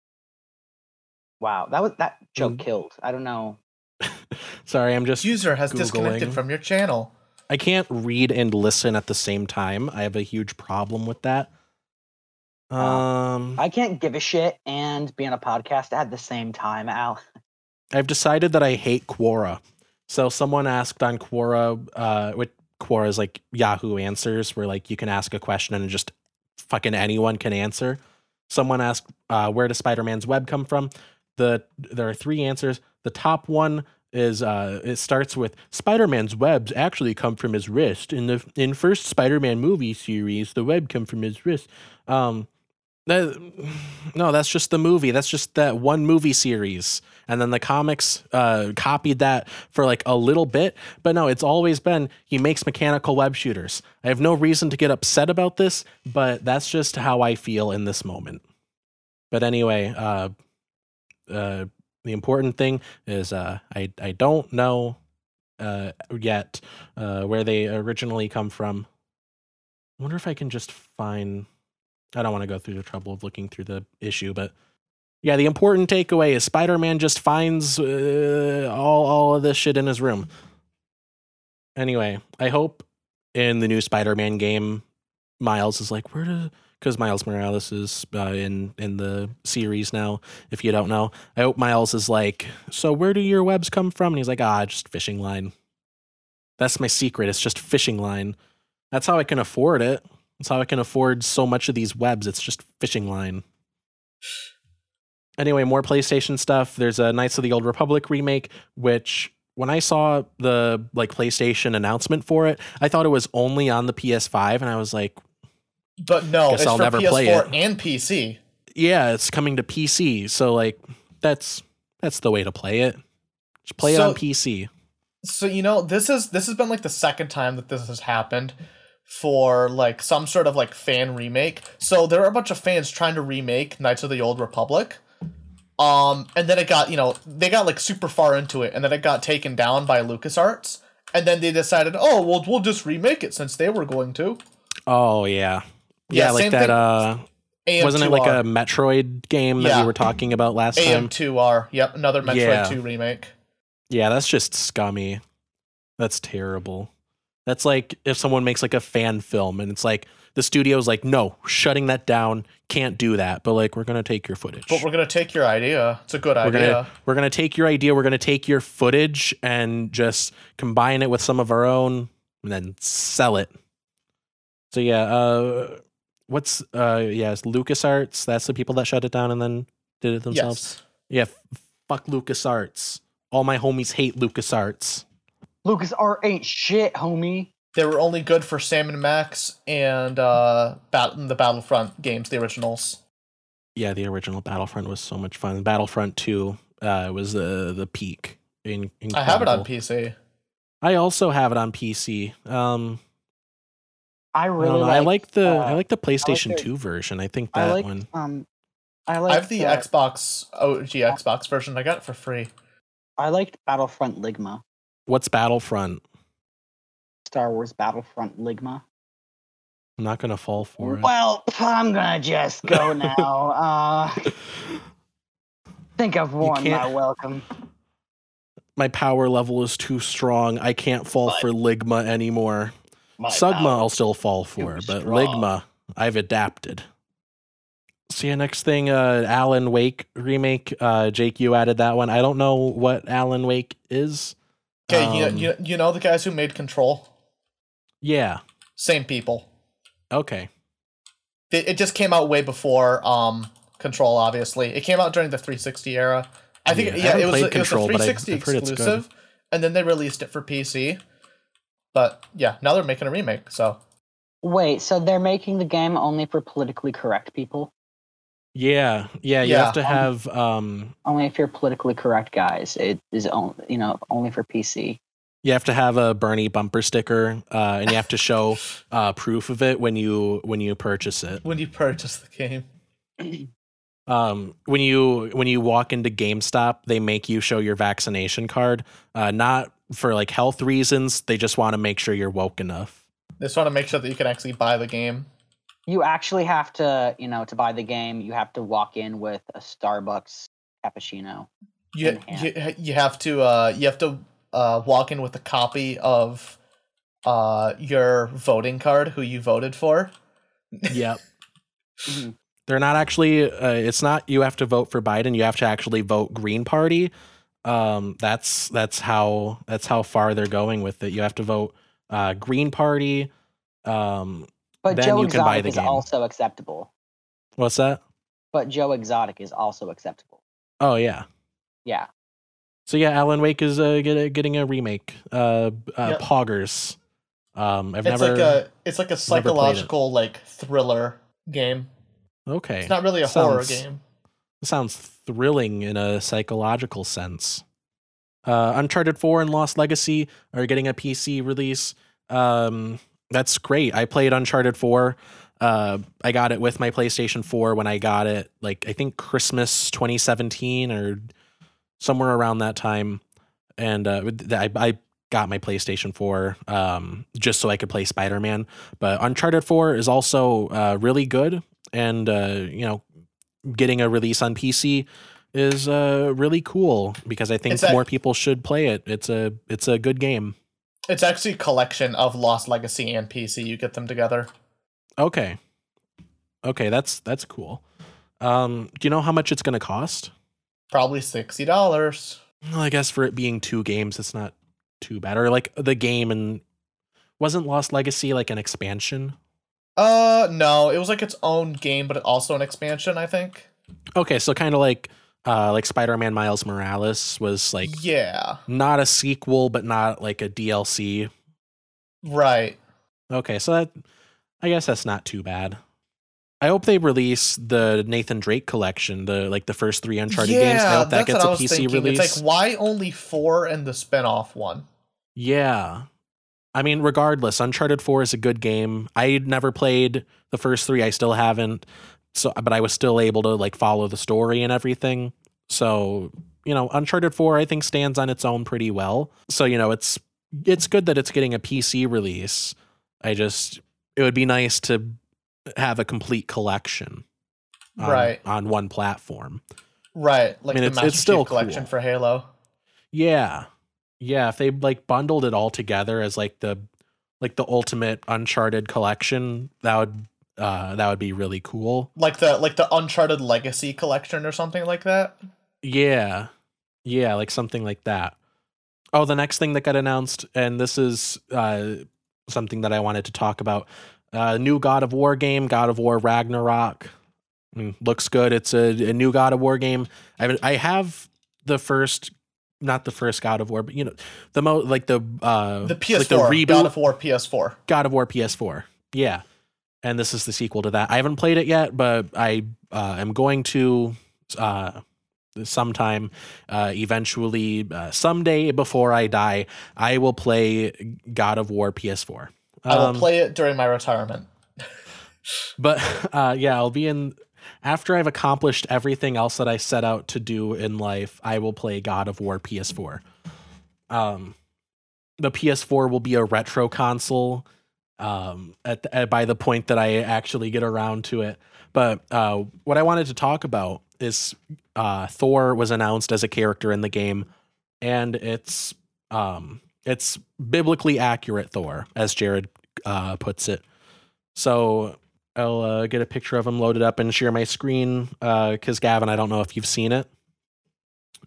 C: Wow, that was that joke
A: Mm.
C: killed. I don't know.
A: Sorry, I'm just
B: User has disconnected from your channel.
A: I can't read and listen at the same time. I have a huge problem with that.
C: Wow.
A: Um
C: I can't give a shit and be on a podcast at the same time, Al.
A: I've decided that I hate Quora. So someone asked on Quora, uh, what Quora is like Yahoo Answers, where like you can ask a question and just fucking anyone can answer. Someone asked, uh, where does Spider-Man's web come from? The there are three answers. The top one is uh, it starts with Spider-Man's webs actually come from his wrist. In the in first Spider-Man movie series, the web come from his wrist. Um, no, that's just the movie. That's just that one movie series. And then the comics uh, copied that for like a little bit. But no, it's always been he makes mechanical web shooters. I have no reason to get upset about this, but that's just how I feel in this moment. But anyway, uh, uh, the important thing is uh, I, I don't know uh, yet uh, where they originally come from. I wonder if I can just find I don't want to go through the trouble of looking through the issue, but yeah, the important takeaway is Spider-Man just finds uh, all all of this shit in his room. Anyway, I hope in the new Spider-Man game, Miles is like, where do because Miles Morales is uh, in in the series now. If you don't know, I hope Miles is like, so where do your webs come from? And he's like, ah, just fishing line. That's my secret. It's just fishing line. That's how I can afford it. That's how I can afford so much of these webs. It's just fishing line. Anyway, more PlayStation stuff. There's a Knights of the Old Republic remake, which when I saw the like PlayStation announcement for it, I thought it was only on the PS5, and I was like,
B: But no,
A: Guess
B: it's
A: I'll
B: for
A: never
B: PS4
A: play it.
B: and PC.
A: yeah, it's coming to PC. So like, that's that's the way to play it. Just play it on PC.
B: So you know, this is this has been like the second time that this has happened for like some sort of like fan remake. So there are a bunch of fans trying to remake Knights of the Old Republic. Um, and then it got, you know, they got like super far into it, and then it got taken down by LucasArts. And then they decided, oh, well, we'll just remake it since they were going to.
A: Oh yeah, yeah,
B: Yeah,
A: like that.
B: thing-
A: Uh,
B: AM2R.
A: wasn't it like a Metroid game that
B: Yeah.
A: we were talking about last time?
B: AM2R? Yep, another Metroid
A: Yeah.
B: 2 remake.
A: Yeah, that's just scummy. That's terrible. That's like if someone makes like a fan film and it's like the studio's like, no, shutting that down, can't do that. But like, we're gonna take your footage.
B: But we're gonna take your idea. It's a good
A: we're
B: idea.
A: gonna we're gonna take your idea, we're gonna take your footage and just combine it with some of our own and then sell it. So yeah, uh what's uh yeah, it's LucasArts. That's the people that shut it down and then did it themselves.
B: Yes.
A: Yeah, f- fuck LucasArts. All my homies hate LucasArts.
C: LucasArts ain't shit, homie.
B: They were only good for Sam and Max and uh, Bat- the Battlefront games, the originals.
A: Yeah, the original Battlefront was so much fun. Battlefront 2 uh, was the the peak. In,
B: I have it on. PC.
A: I also have it on PC. Um,
C: I
A: I,
C: really
A: don't
C: like,
A: I like the
C: uh,
A: I like the PlayStation
C: their-
A: 2 version. I think
C: I
A: that
C: like
A: one.
C: um I like
B: I have the
C: uh,
B: Xbox OG Xbox version. I got it for free.
C: I liked Battlefront Ligma.
A: What's Battlefront?
C: Star Wars Battlefront Ligma.
A: I'm not gonna fall for it.
C: Well, I'm gonna just go now. uh think I've won my welcome.
A: My power level is too strong. I can't fall
C: But-
A: for Ligma anymore. Sugma. I'll still fall for, but
C: strong.
A: Ligma I've adapted. So yeah, next thing, uh, Alan Wake remake. Uh, Jake, you added that one. I don't know what Alan Wake is.
B: Okay,
A: Um,
B: you, you you know the guys who made Control?
A: Yeah.
B: Same people.
A: Okay.
B: It, it just came out way before um Control. Obviously, it came out during the 360 era. I think
A: Yeah,
B: yeah,
A: haven't
B: it was
A: played
B: a, it was a
A: Control, but I've-
B: 360
A: I've heard it's good.
B: exclusive, and then they released it for PC. But yeah, now they're making a remake. So
C: Wait, so they're making the game only for politically correct people?
A: Yeah, yeah. You
B: Yeah.
A: have to have um,
C: Only if you're politically correct, guys. It is only you know only for PC.
A: you have to have a Bernie bumper sticker, uh, and you have to show uh, proof of it when you when you purchase it.
B: when you purchase the game,
A: um, when you when you walk into GameStop, they make you show your vaccination card, uh, not for like health reasons. They just want to make sure you're woke enough.
B: they just want to make sure that you can actually buy the game.
C: You actually have to, you know, to buy the game, you have to walk in with a Starbucks cappuccino.
B: You you, you have to uh you have to uh walk in with a copy of uh your voting card who you voted for.
A: Yep.
C: Mhm.
A: They're not actually. Uh, it's not you have to vote for Biden. You have to actually vote Green Party. Um, that's that's how that's how far they're going with it. You have to vote uh, Green Party. Um,
C: But
A: Then
C: Joe
A: you can buy
C: Exotic
A: the
C: is
A: game.
C: also acceptable.
A: what's that?
C: But Joe Exotic is also acceptable.
A: Oh yeah.
C: Yeah.
A: So yeah, Alan Wake is uh, get, getting a remake. Uh, uh
B: Yep.
A: Poggers. Um, I've
B: It's
A: never.
B: like a it's like a
A: never played it.
B: psychological like thriller game.
A: okay.
B: It's not really a horror
A: Sounds-
B: game.
A: sounds thrilling in a psychological sense. Uh, Uncharted 4 and Lost Legacy are getting a PC release. Um, that's great. I played Uncharted 4. Uh, I got it with my PlayStation 4 when I got it, like I think Christmas 2017 or somewhere around that time. And uh, I, I got my PlayStation 4 um, just so I could play Spider Man. But Uncharted 4 is also uh, really good. and uh, you know, getting a release on PC is uh, really cool because I think more people should play it. It's a it's a good game.
B: It's actually a collection of Lost Legacy and PC. You get them together.
A: Okay, okay, that's that's cool. Um, do you know how much it's going to cost?
B: Probably sixty dollars.
A: Well, I guess for it being two games, it's not too bad. Or like the game and wasn't Lost Legacy like an expansion?
B: Uh, no, it was like its own game, but also an expansion. I think.
A: Okay, so kind of like uh like Spider-Man Miles Morales was like
B: Yeah.
A: not a sequel but not like a DLC.
B: Right.
A: Okay, so that I guess that's not too bad. I hope they release the Nathan Drake collection, the like the first 3 Uncharted games. I hope that gets a PC
B: thinking.
A: release.
B: It's like why only four and the spin-off one?
A: Yeah. I mean, regardless, Uncharted 4 is a good game. I never played the first three. I still haven't. So, but I was still able to like follow the story and everything. So, you know, Uncharted 4 I think stands on its own pretty well. So, you know, it's it's good that it's getting a PC release. I just it would be nice to have a complete collection on,
B: Right.
A: on one platform.
B: Right. Like
A: mean,
B: the
A: it's-
B: Master
A: it's still
B: Chief collection
A: cool.
B: for Halo.
A: Yeah. Yeah, if they like bundled it all together as like the like the ultimate uncharted collection, that would uh that would be really cool.
B: Like the like the Uncharted Legacy collection or something like that.
A: Yeah. Yeah, like something like that. Oh, the next thing that got announced and this is uh something that I wanted to talk about. Uh new God of War game, God of War Ragnarok. I mean, looks good. It's a, a new God of War game. I I have the first not the first God of War, but you know, the mo like the uh
B: The PS4.
A: the reboot
B: God of War PS4.
A: God of War PS4. Yeah. And this is the sequel to that. I haven't played it yet, but I uh, am going to uh, sometime, uh, eventually, uh, someday before I die, I will play God of War PS4.
B: I will
A: Um,
B: play it during my retirement.
A: but uh, yeah, I'll be in after I've accomplished everything else that I set out to do in life. I will play God of War PS4. Um, the PS4 will be a retro console. Um, at, the, at by the point that I actually get around to it. But uh, what I wanted to talk about is uh, Thor was announced as a character in the game, and it's um, it's biblically accurate Thor, as Jared uh, puts it. So I'll uh, get a picture of him loaded up and share my screen. Because Gavin, I don't know if you've seen it.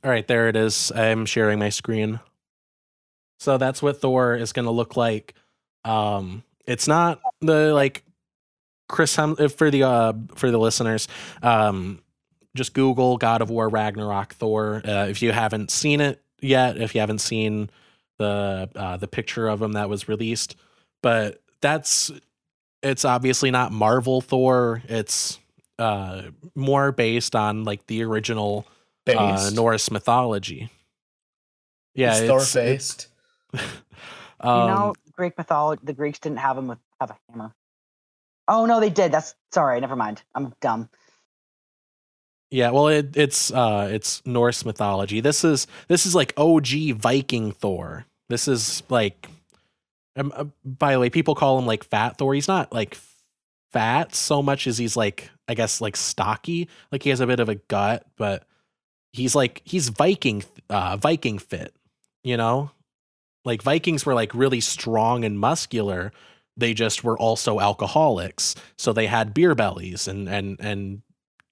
A: All right, there it is. I'm sharing my screen. So that's what Thor is going to look like. Um, it's not the like Chris Hem- uh, for the uh for the listeners. Um, just Google God of War Ragnarok Thor. Uh, if you haven't seen it yet, if you haven't seen the uh, the picture of him that was released, but that's it's obviously not Marvel Thor. It's uh more based on like the original uh, Norse mythology. Yeah,
B: it's Thor
A: it's- it-
B: based.
A: um,
C: you know, Greek mythology. The Greeks didn't have him with have a hammer. Oh no, they did. That's sorry. Never mind. I'm dumb.
A: Yeah, well, it, it's uh, it's Norse mythology. This is this is like OG Viking Thor. This is like, um, uh, by the way, people call him like Fat Thor. He's not like fat so much as he's like, I guess, like stocky. Like he has a bit of a gut, but he's like he's Viking, uh, Viking fit. You know, like Vikings were like really strong and muscular. They just were also alcoholics, so they had beer bellies and and and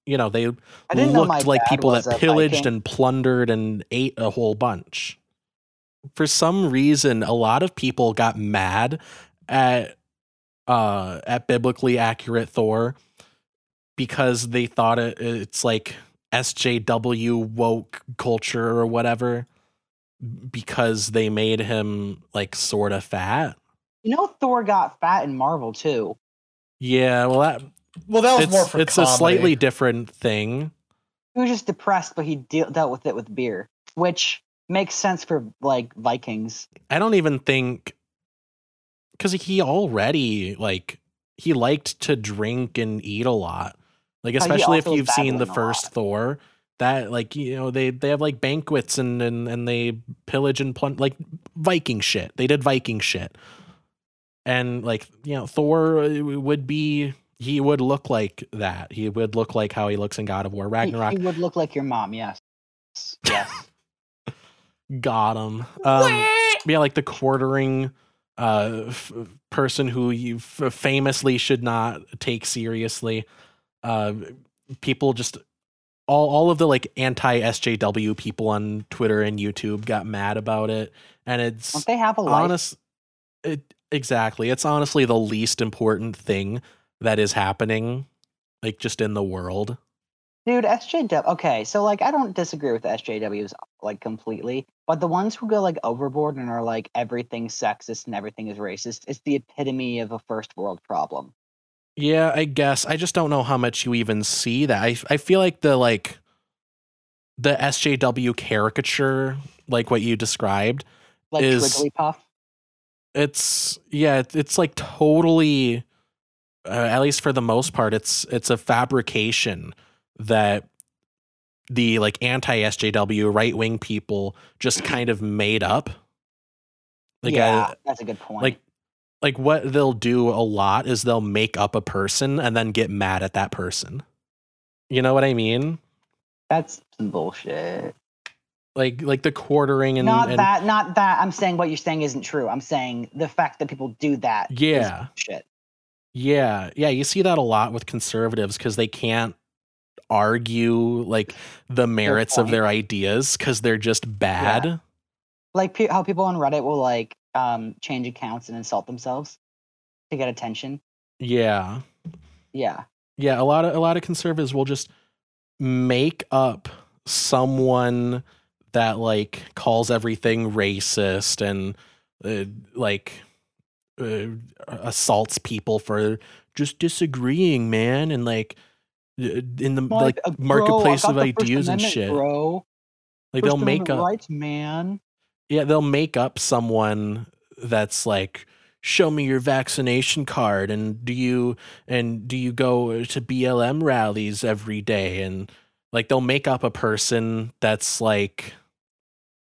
A: you know they looked like people that pillaged and plundered and ate a whole bunch. For some reason, a lot of people got mad at uh at biblically accurate Thor because they thought it it's like SJW woke culture or whatever because they made him like sort of fat.
C: You know, Thor got fat in Marvel too.
A: Yeah, well that
B: Well, that was
A: it's,
B: more for
A: it's
B: comedy.
A: a slightly different thing.
C: He was just depressed, but he de- dealt with it with beer, which makes sense for like Vikings.
A: I don't even think because he already like he liked to drink and eat a lot. Like especially if you've seen the
C: babbling lot.
A: first Thor, that like you know they they have like banquets and and and they pillage and plunder like Viking shit. They did Viking shit, and like you know Thor uh, would be he would look like that. He would look like how he looks in God of War
C: He,
A: Ragnarok.
C: he would look like your mom. Yes. Yes.
A: Got him. Um, yeah, like the quartering uh, f- person who you f- famously should not take seriously. Uh, people just all all of the like anti SJW people on Twitter and YouTube got mad about it, and it's
C: Don't they have a life?
A: honest. It exactly. It's honestly the least important thing that is happening, like just in the world.
C: Dude, SJW. Okay, so like I don't disagree with SJWs like completely, but the ones who go like overboard and are like everything's sexist and everything is racist, it's the epitome of a first world problem.
A: Yeah, I guess. I just don't know how much you even see that. I I feel like the like the SJW caricature, like what you described,
C: Like
A: Is-
C: Jigglypuff.
A: it's yeah, it's like totally uh, at least for the most part it's it's a fabrication that the like anti-SJW right-wing people just kind of made up. Like
C: yeah,
A: I,
C: that's a good point.
A: like like what they'll do a lot is they'll make up a person and then get mad at that person. You know what I mean?
C: that's some bullshit.
A: Like like the quartering and,
C: not
A: and
C: that, not that. I'm saying what you're saying isn't true. I'm saying the fact that people do that.
A: Yeah.
C: Shit.
A: Yeah, yeah, you see that a lot with conservatives cuz they can't argue like the merits of their ideas cuz they're just bad.
C: Like pe- how people on Reddit will like um change accounts and insult themselves to get attention.
A: Yeah.
C: Yeah.
A: Yeah, a lot of a lot of conservatives will just make up someone that like calls everything racist and uh, like uh, assaults people for just disagreeing, man, and like uh, in the
C: Like,
A: like
C: uh, bro,
A: marketplace of ideas and shit.
C: Bro.
A: Like
C: First
A: they'll make up
C: rights, man.
A: yeah, they'll make up someone that's like show me your vaccination card and do you and do you go to BLM rallies every day and like they'll make up a person that's like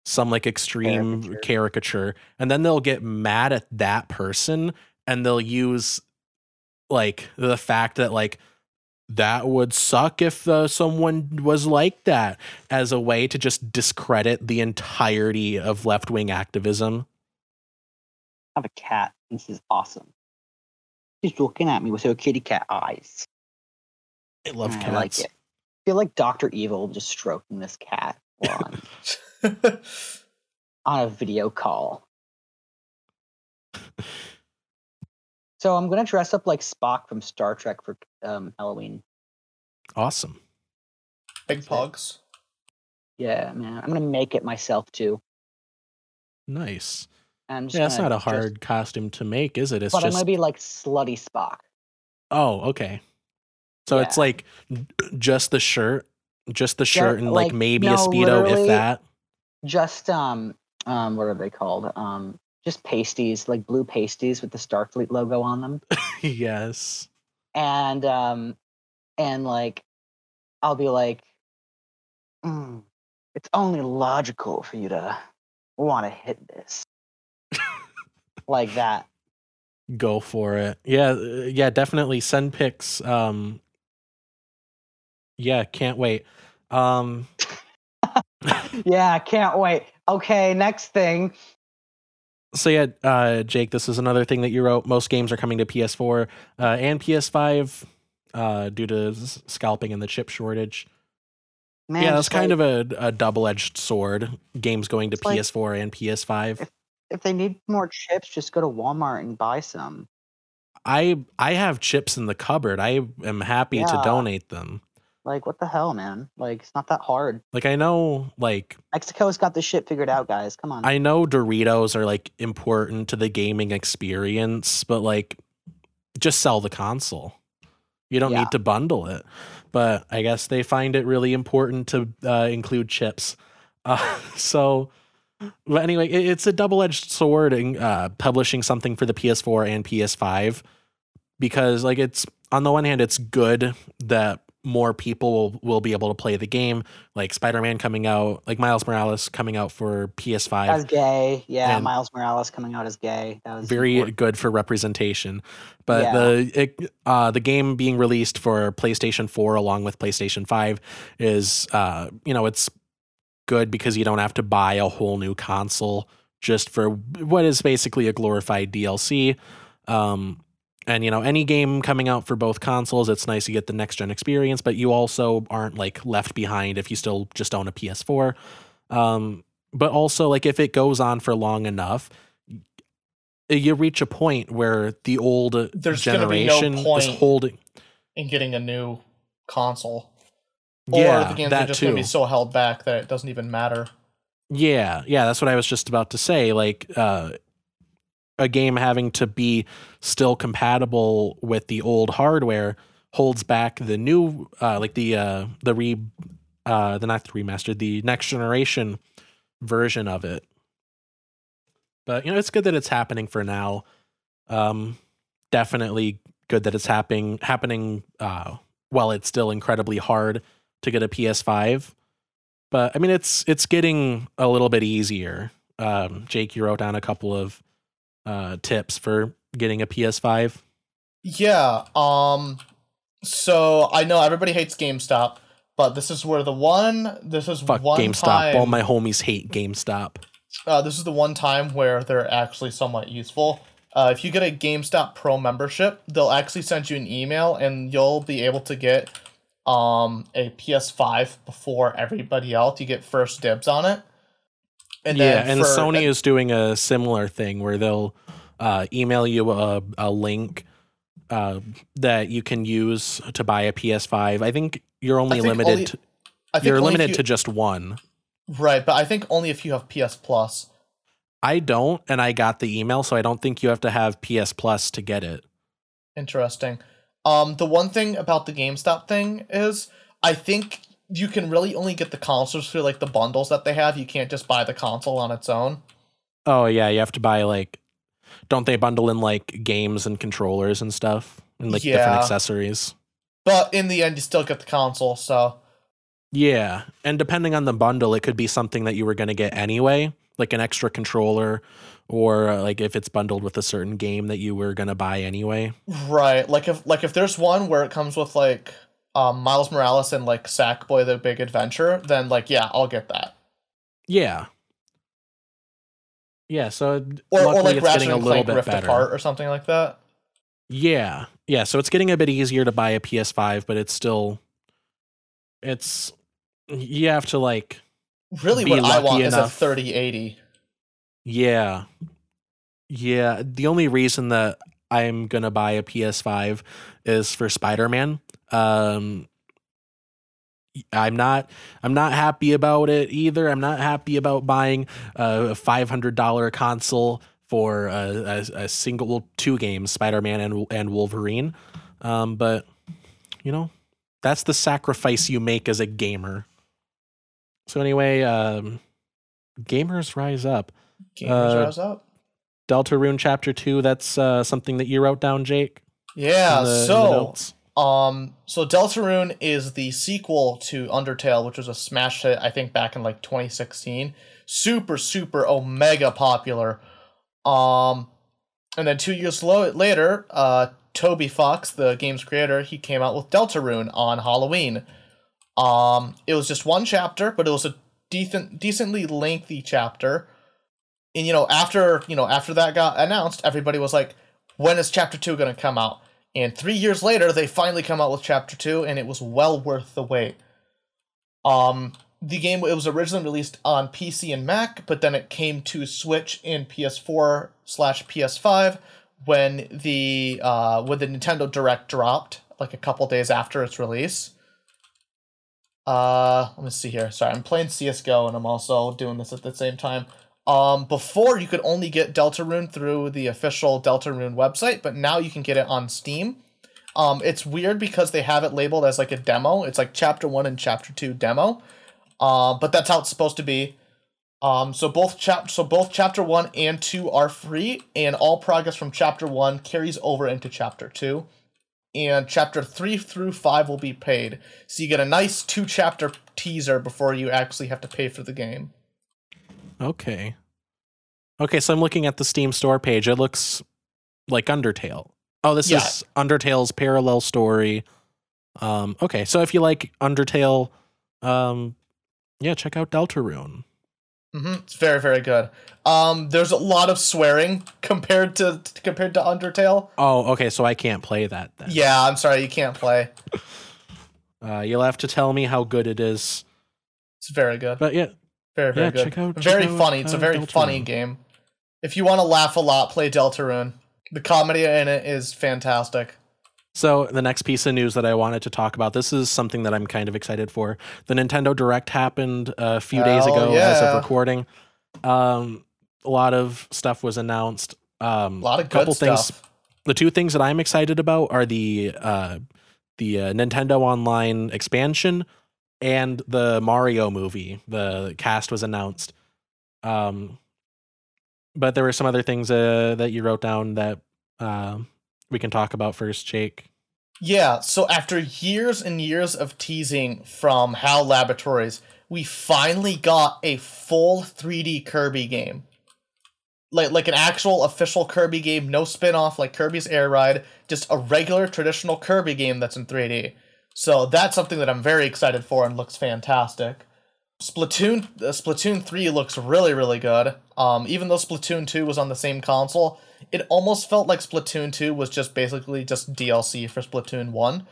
A: some like extreme
C: Caricature.
A: caricature and then they'll get mad at that person and they'll use like the fact that like that would suck if uh, someone was like that as a way to just discredit the entirety of left wing activism.
C: I have a cat. This is awesome. She's looking at me with her kitty cat eyes.
A: I love
C: and
A: cats.
C: I like it. I feel like Doctor Evil just stroking this cat on a video call. So I'm gonna dress up like Spock from Star Trek for um, Halloween.
A: Awesome.
B: Big pugs.
C: Yeah, man. I'm gonna make it myself too.
A: Nice.
C: I'm just
A: Yeah, it's not a
C: dress-
A: hard costume to make, is it? It's
C: but I'm
A: just
C: gonna be like slutty Spock.
A: oh, okay. So it's like just the shirt, just the shirt, and like,
C: like,
A: maybe a speedo, if that.
C: Just um um what are they called? Um just pasties, like blue pasties with the Starfleet logo on them.
A: yes.
C: and um and like i'll be like "Mm, it's only logical for you to want to hit this like that
A: Go for it. Yeah, uh, yeah, definitely send pics. Um, yeah, can't wait. Um,
C: yeah i can't wait okay next thing
A: so yeah, uh, Jake, this is another thing that you wrote. Most games are coming to PS4 uh, and PS5 uh, due to scalping and the chip shortage.
C: man
A: yeah, that's kind
C: like,
A: of a, a double-edged sword. Games going to PS4 and PS5.
C: if they need more chips just go to walmart and buy some
A: I I have chips in the cupboard. I am happy to donate them.
C: Like what the hell man like it's not that hard
A: Like I know, like
C: mexico's got this shit figured out guys come on
A: I know Doritos are like important to the gaming experience, but like just sell the console. You don't
C: Yeah.
A: need to bundle it. But I guess they find it really important to uh, include chips. Uh, so, but anyway, it, it's a double edged sword in uh, publishing something for the PS4 and PS5 because, like, it's on the one hand, it's good that more people will, will be able to play the game, like Spider Man coming out, like Miles Morales coming out for PS5.
C: As gay, yeah.
A: And-
C: Miles Morales coming out as gay. That was
A: very
C: important.
A: good for representation. But
C: Yeah.
A: the it, uh, the game being released for PlayStation 4 along with PlayStation 5 is uh, you know it's good because you don't have to buy a whole new console just for what is basically a glorified DLC. Um, and you know any game coming out for both consoles, it's nice to get the next gen experience, but you also aren't like left behind if you still just own a PS4. Um, but also like if it goes on for long enough, you reach a point where the old
B: There's gonna no
A: generation is holding.
B: in getting a new console. Or
A: Yeah,
B: the games
A: that
B: are just
A: too.
B: gonna be so held back that it doesn't even matter.
A: Yeah, yeah, that's what I was just about to say. Like uh, a game having to be still compatible with the old hardware holds back the new, uh, like the uh, the re, uh, the not the remastered, the next generation version of it. But you know, it's good that it's happening for now. Um, definitely good that it's happening happening uh, while it's still incredibly hard to get a PS5 but I mean it's it's getting a little bit easier. Um, Jake, you wrote down a couple of uh, tips for getting a PS5.
B: Yeah. Um. So I know everybody hates GameStop, but this is where the one. This is
A: Fuck
B: one
A: GameStop.
B: time.
A: All my homies hate GameStop.
B: uh, this is the one time where they're actually somewhat useful. Uh, if you get a GameStop Pro membership, they'll actually send you an email, and you'll be able to get um a PS5 before everybody else. You get first dibs on it. And
A: yeah, and
B: for-
A: Sony is doing a similar thing where they'll uh, email you a, a link uh, that you can use to buy a PS5. I think you're only
B: think
A: limited.
B: only-
A: to,
B: I think
A: you're
B: only
A: limited
B: you-
A: to just one.
B: right, but I think only if you have PS Plus.
A: I don't, and I got the email, so I don't think you have to have PS Plus to get it.
B: Interesting. Um, the one thing about the GameStop thing is, I think you can really only get the consoles through like the bundles that they have. You can't just buy the console on its own.
A: Oh yeah, you have to buy like don't they bundle in like games and controllers and stuff and like different accessories?
B: But in the end, you still get the console. So
A: Yeah, and depending on the bundle, it could be something that you were going to get anyway, like an extra controller or uh, like if it's bundled with a certain game that you were going to buy anyway.
B: right, like if like if there's one where it comes with like um, Miles Morales and like Sackboy: The Big Adventure, then like yeah, I'll get that.
A: Yeah. Yeah, so
B: Or, or like
A: it's
B: Ratchet
A: getting a little bit
B: Rift
A: better.
B: Apart or something like that.
A: Yeah. Yeah, so it's getting a bit easier to buy a PS5, but it's still it's you have to like
B: Really, what I want is a 3080.
A: Yeah. Yeah. The only reason that I'm gonna buy a PS5 is for Spider-Man. Um I'm not I'm not happy about it either. I'm not happy about buying a $500 console for a, a, a single well, two games, Spider-Man and and Wolverine. Um but you know, that's the sacrifice you make as a gamer. So anyway, um gamers rise up.
B: Gamers
A: Uh,
B: rise up.
A: Deltarune Chapter Two. That's uh, something that you wrote down, Jake.
B: Yeah,
A: the-
B: so? Um, so Deltarune is the sequel to Undertale, which was a smash hit, I think, back in like 2016. Super, super omega popular. Um, and then two years lo- later, uh, Toby Fox, the game's creator, he came out with Deltarune on Halloween. Um, it was just one chapter, but it was a decent, decently lengthy chapter. And you know, after you know, after that got announced, everybody was like, "When is chapter two going to come out?" And three years later, they finally come out with chapter two, and it was well worth the wait. Um, the game it was originally released on PC and Mac, but then it came to Switch and PS4 slash PS5 when the uh, when the Nintendo Direct dropped, like a couple days after its release. Uh, let me see here. Sorry, I'm playing CS:GO and I'm also doing this at the same time. Um, before you could only get Deltarune through the official Deltarune website, but now you can get it on Steam. Um, it's weird because they have it labeled as like a demo. It's like chapter one and chapter two demo. Uh, but that's how it's supposed to be. Um, so both chap so both chapter one and two are free, and all progress from chapter one carries over into chapter two. and chapter three through five will be paid. So you get a nice two chapter teaser before you actually have to pay for the game.
A: Okay. Okay, so I'm looking at the Steam store page. It looks like Undertale. Oh, this
B: Yeah.
A: is Undertale's parallel story. Um, okay, so if you like Undertale, um, yeah, check out Deltarune.
B: hmm It's very very good. Um, there's a lot of swearing compared to compared to Undertale.
A: Oh, okay, so I can't play that then.
B: Yeah, I'm sorry you can't play.
A: Uh, you'll have to tell me how good it is.
B: It's very good.
A: But yeah,
B: Very very
A: yeah,
B: good.
A: check out-
B: very
A: check out,
B: funny. It's a
A: uh,
B: very funny game. If you want to laugh a lot, play Deltarune. The comedy in it is fantastic.
A: So the next piece of news that I wanted to talk about, this is something that I'm kind of excited for. The Nintendo Direct happened a few days
B: Hell
A: ago as of recording. Um, a lot of stuff was announced. Um,
B: A lot of good
A: couple things.
B: stuff.
A: The two things that I'm excited about are the uh, the uh, Nintendo Online expansion and the Mario movie. The cast was announced. Um, but there were some other things uh, that you wrote down that uh, we can talk about first, Jake.
B: Yeah, so after years and years of teasing from HAL Laboratories, we finally got a full 3D Kirby game. Like like an actual official Kirby game, no spin-off like Kirby's Air Ride, just a regular traditional Kirby game that's in 3D. So that's something that I'm very excited for and looks fantastic. Splatoon uh, Splatoon 3 looks really really good. Um even though Splatoon 2 was on the same console, it almost felt like Splatoon 2 was just basically just DLC for Splatoon 1.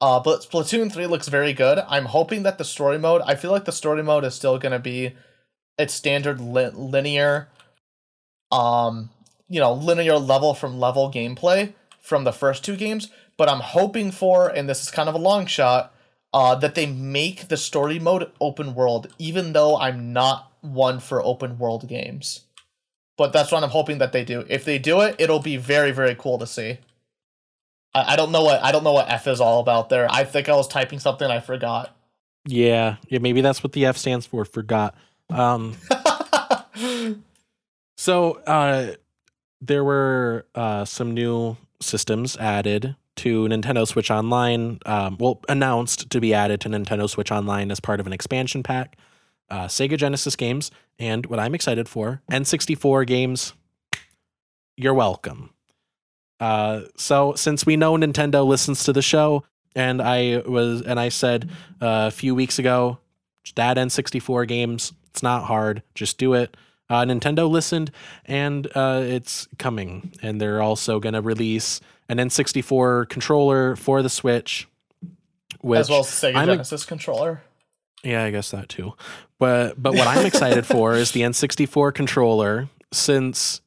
B: Uh, but Splatoon 3 looks very good. I'm hoping that the story mode, I feel like the story mode is still going to be its standard li- linear, um, you know, linear level from level gameplay from the first two games. But I'm hoping for, and this is kind of a long shot, uh, that they make the story mode open world, even though I'm not one for open world games. But that's what I'm hoping that they do. If they do it, it'll be very, very cool to see. I, I don't know what I don't know what F is all about there. I think I was typing something I forgot.
A: Yeah, yeah, maybe that's what the F stands for. Forgot. Um, so uh, there were uh, some new systems added to Nintendo Switch Online. Um, well, announced to be added to Nintendo Switch Online as part of an expansion pack. Uh, Sega Genesis games, and what I'm excited for, N64 games. You're welcome. Uh, so since we know Nintendo listens to the show, and I was and I said uh, a few weeks ago, that N64 games. It's not hard. Just do it. Uh, Nintendo listened, and uh, it's coming. And they're also to release an N64 controller for the Switch. Which,
B: as well as Sega
A: I'm a-
B: Genesis controller.
A: yeah, I guess that too. But but what I'm excited for is the N64 controller, since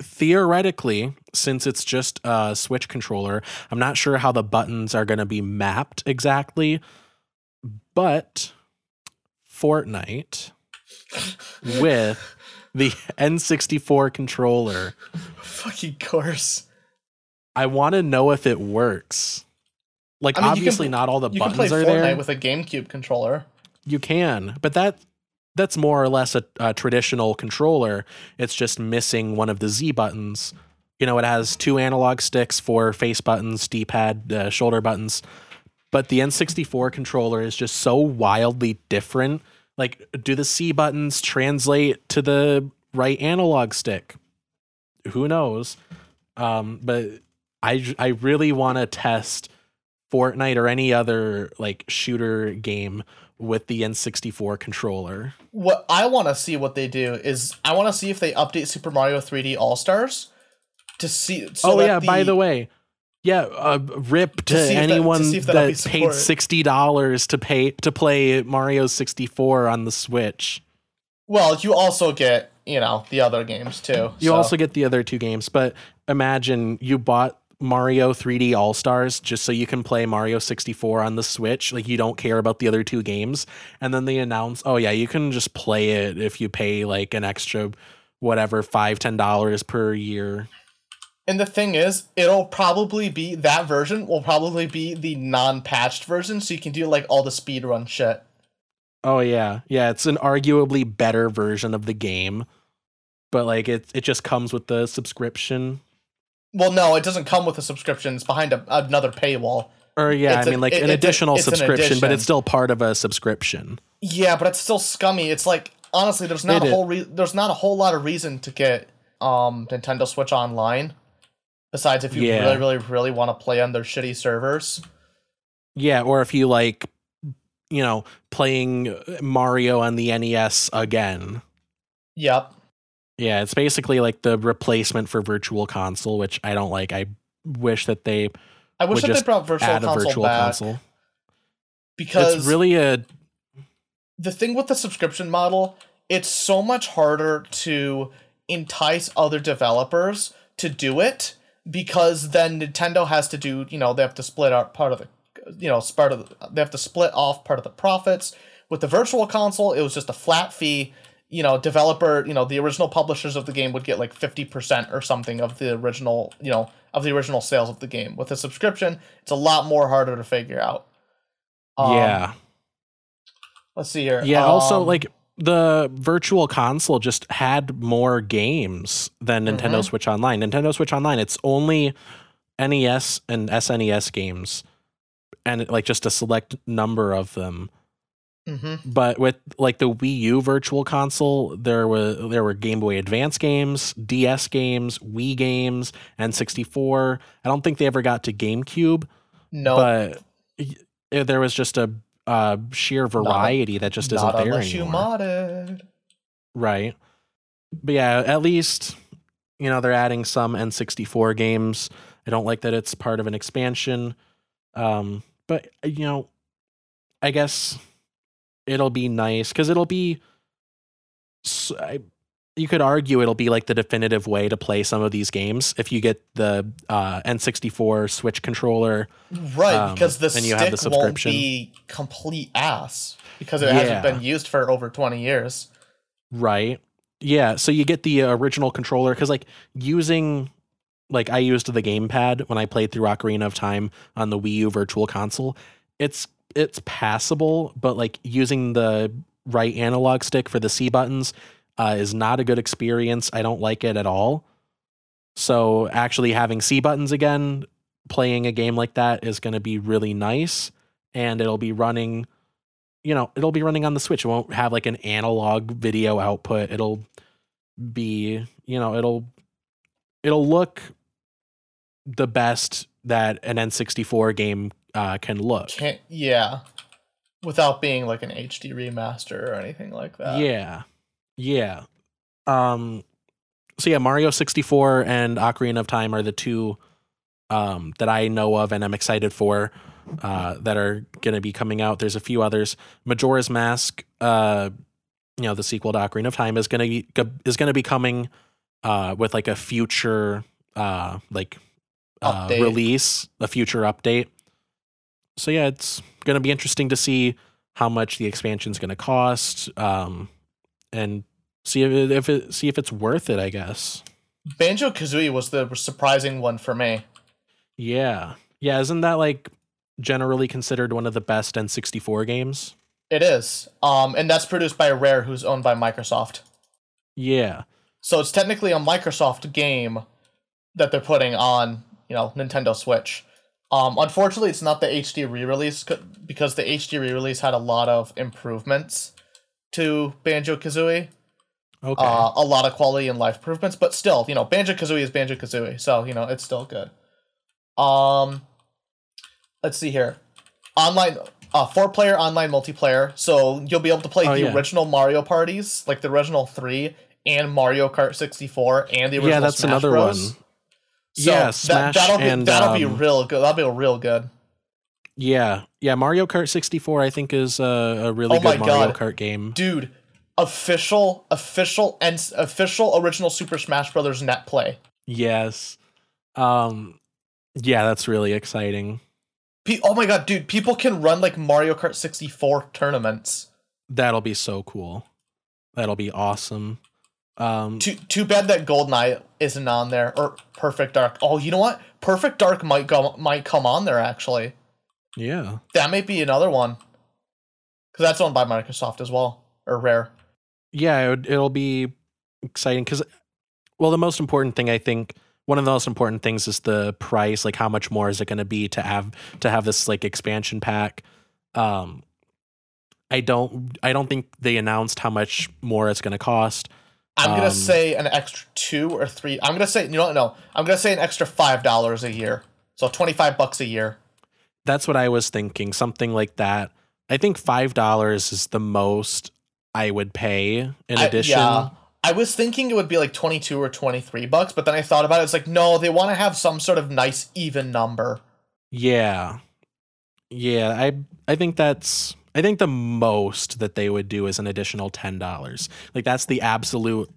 A: theoretically, since it's just a Switch controller, I'm not sure how the buttons are going to be mapped exactly. But Fortnite with the N64 controller,
B: Fucking course.
A: I want to know if it works. Like
B: I mean, you can
A: obviously not all the
B: You can
A: buttons
B: play
A: are
B: Fortnite
A: there.
B: with a GameCube controller.
A: You can, but that that's more or less a, a traditional controller. It's just missing one of the Z buttons. You know, it has two analog sticks for face buttons, D-pad, uh, shoulder buttons. But the N64 controller is just so wildly different. Like, do the C buttons translate to the right analog stick? Who knows? Um, but I I really want to test Fortnite or any other like shooter game with the N64 controller.
B: What I want to see what they do is I want to see if they update Super Mario 3D All Stars to see. So
A: oh
B: that
A: yeah, by the way, yeah, uh, rip to,
B: see if that- to
A: anyone
B: that'll
A: that paid sixty dollars to pay to play Mario 64 on the Switch.
B: well, you also get you know the other games too.
A: You
B: so-
A: also get the other two games, but imagine you bought Mario 3D All Stars just so you can play Mario 64 on the Switch. Like you don't care about the other two games, and then they announce, oh yeah, you can just play it if you pay like an extra whatever five ten dollars per year.
B: And the thing is, it'll probably be that version will probably be the non-patched version, so you can do like all the speedrun shit.
A: Oh yeah, yeah. It's an arguably better version of the game, but like it it just comes with the subscription.
B: Well, no, it doesn't come with a subscription. It's behind a, another paywall.
A: Or yeah,
B: It's
A: I
B: a-
A: mean like
B: it-
A: an additional
B: it's an
A: subscription, but it's still part of a subscription.
B: Yeah, but it's still scummy. It's like honestly, there's not
A: It
B: a whole re- there's not a whole lot of reason to get um Nintendo Switch Online. Besides, if you
A: Yeah.
B: really, really, really want to play on their shitty servers.
A: Yeah, or if you like you know, playing Mario on the NES again.
B: Yep.
A: Yeah, it's basically like the replacement for Virtual Console, which I don't like. I wish that they
B: I wish
A: Would
B: that they brought Virtual
A: add a
B: Console
A: Virtual
B: back
A: Console.
B: because
A: It's really a
B: the thing with the subscription model, it's so much harder to entice other developers to do it because then Nintendo has to do, you know, they have to split out part of the, you know, part of the, they have to split off part of the profits. With the virtual console, it was just a flat fee. You know, developer, you know, the original publishers of the game would get like 50% or something of the original, you know, of the original sales of the game. With a subscription, it's a lot more harder to figure out. Um,
A: yeah.
B: Let's see here.
A: Yeah, also
B: Um,
A: like the virtual console just had more games than Nintendo
B: Mhm.
A: Switch Online. Nintendo Switch Online, it's only NES and SNES games and like just a select number of them.
B: Mhm.
A: But with like the Wii U virtual console, there were there were Game Boy Advance games, DS games, Wii games, N64. I don't think they ever got to GameCube,
B: no,
A: but y- there was just a uh, sheer variety that just isn't there
B: unless you
A: anymore.
B: modded.
A: Right. But yeah, at least, you know, they're adding some N64 games. I don't like that it's part of an expansion. Um, but, you know, I guess it'll be nice because it'll be. I you could argue it'll be like the definitive way to play some of these games if you get the uh, N64 Switch controller.
B: Right,
A: Um,
B: because the
A: and you have the
B: stick won't be complete ass because it
A: Yeah.
B: hasn't been used for over twenty years.
A: Right. Yeah. So you get the uh, original controller because, like, using, like, I used the gamepad when I played through Ocarina of Time on the Wii U Virtual Console. It's it's passable, but like using the right analog stick for the C buttons uh, is not a good experience. I don't like it at all. So actually having C buttons again, playing a game like that is going to be really nice, and it'll be running you know, it'll be running on the Switch. It won't have like an analog video output. It'll be, you know, it'll it'll look the best that an N64 game uh, can look.
B: Can't yeah, without being like an HD remaster or anything like that.
A: yeah. Yeah. Um so yeah, Mario 64 and Ocarina of Time are the two um that I know of and I'm excited for uh that are going to be coming out. There's a few others. Majora's Mask uh you know, the sequel to Ocarina of Time is going to be is going to be coming uh with like a future uh like uh release, a future update. So yeah, it's going to be interesting to see how much the expansion is going to cost um and see if it, if it see if it's worth it, I guess.
B: Banjo Kazooie was the surprising one for me.
A: Yeah. Yeah, isn't that like generally considered one of the best N64 games?
B: It is, um, and that's produced by Rare, who's owned by Microsoft.
A: Yeah.
B: So it's technically a Microsoft game that they're putting on, you know, Nintendo Switch. Um, unfortunately, it's not the HD re-release because the HD re-release had a lot of improvements to Banjo Kazooie.
A: Okay.
B: Uh, a lot of quality and life improvements, but still, you know, Banjo Kazooie is Banjo Kazooie, so you know it's still good. Um, let's see here, online, uh, four-player online multiplayer. So you'll be able to play
A: Oh,
B: the
A: yeah.
B: original Mario parties, like the original three, and Mario Kart 64, and the original.
A: yeah, that's
B: Smash
A: another
B: Bros.
A: one.
B: So
A: Yeah,
B: that,
A: Smash
B: that'll be
A: and,
B: that'll be
A: um,
B: real good. That'll be real good.
A: Yeah. Yeah, Mario Kart 64 I think is a, a really
B: Oh
A: good Mario
B: God.
A: Kart game.
B: dude official official and official original super smash brothers net play
A: Yes. Um yeah, that's really exciting.
B: Pe- oh my god dude people can run like mario kart 64 tournaments
A: That'll be so cool. That'll be awesome. Um
B: too too bad that goldeneye isn't on there or perfect dark oh you know what perfect dark might go might come on there actually
A: yeah.
B: that might be another one because that's owned by microsoft as well or rare
A: Yeah, it would, it'll be exciting cuz well the most important thing I think one of the most important things is the price. Like, how much more is it going to be to have to have this like expansion pack? Um, I don't I don't think they announced how much more it's going to cost.
B: I'm gonna
A: Um,
B: say an extra two or three. I'm gonna say you know what? No, I'm gonna say an extra five dollars a year. So twenty five bucks a year.
A: That's what I was thinking, something like that. I think five dollars is the most I would pay in
B: I-
A: addition.
B: yeah. I was thinking it would be like 22 or 23 bucks, but then I thought about it. It's like, no, they want to have some sort of nice, even number.
A: Yeah. Yeah, I I think that's I think the most that they would do is an additional $10. Like that's the absolute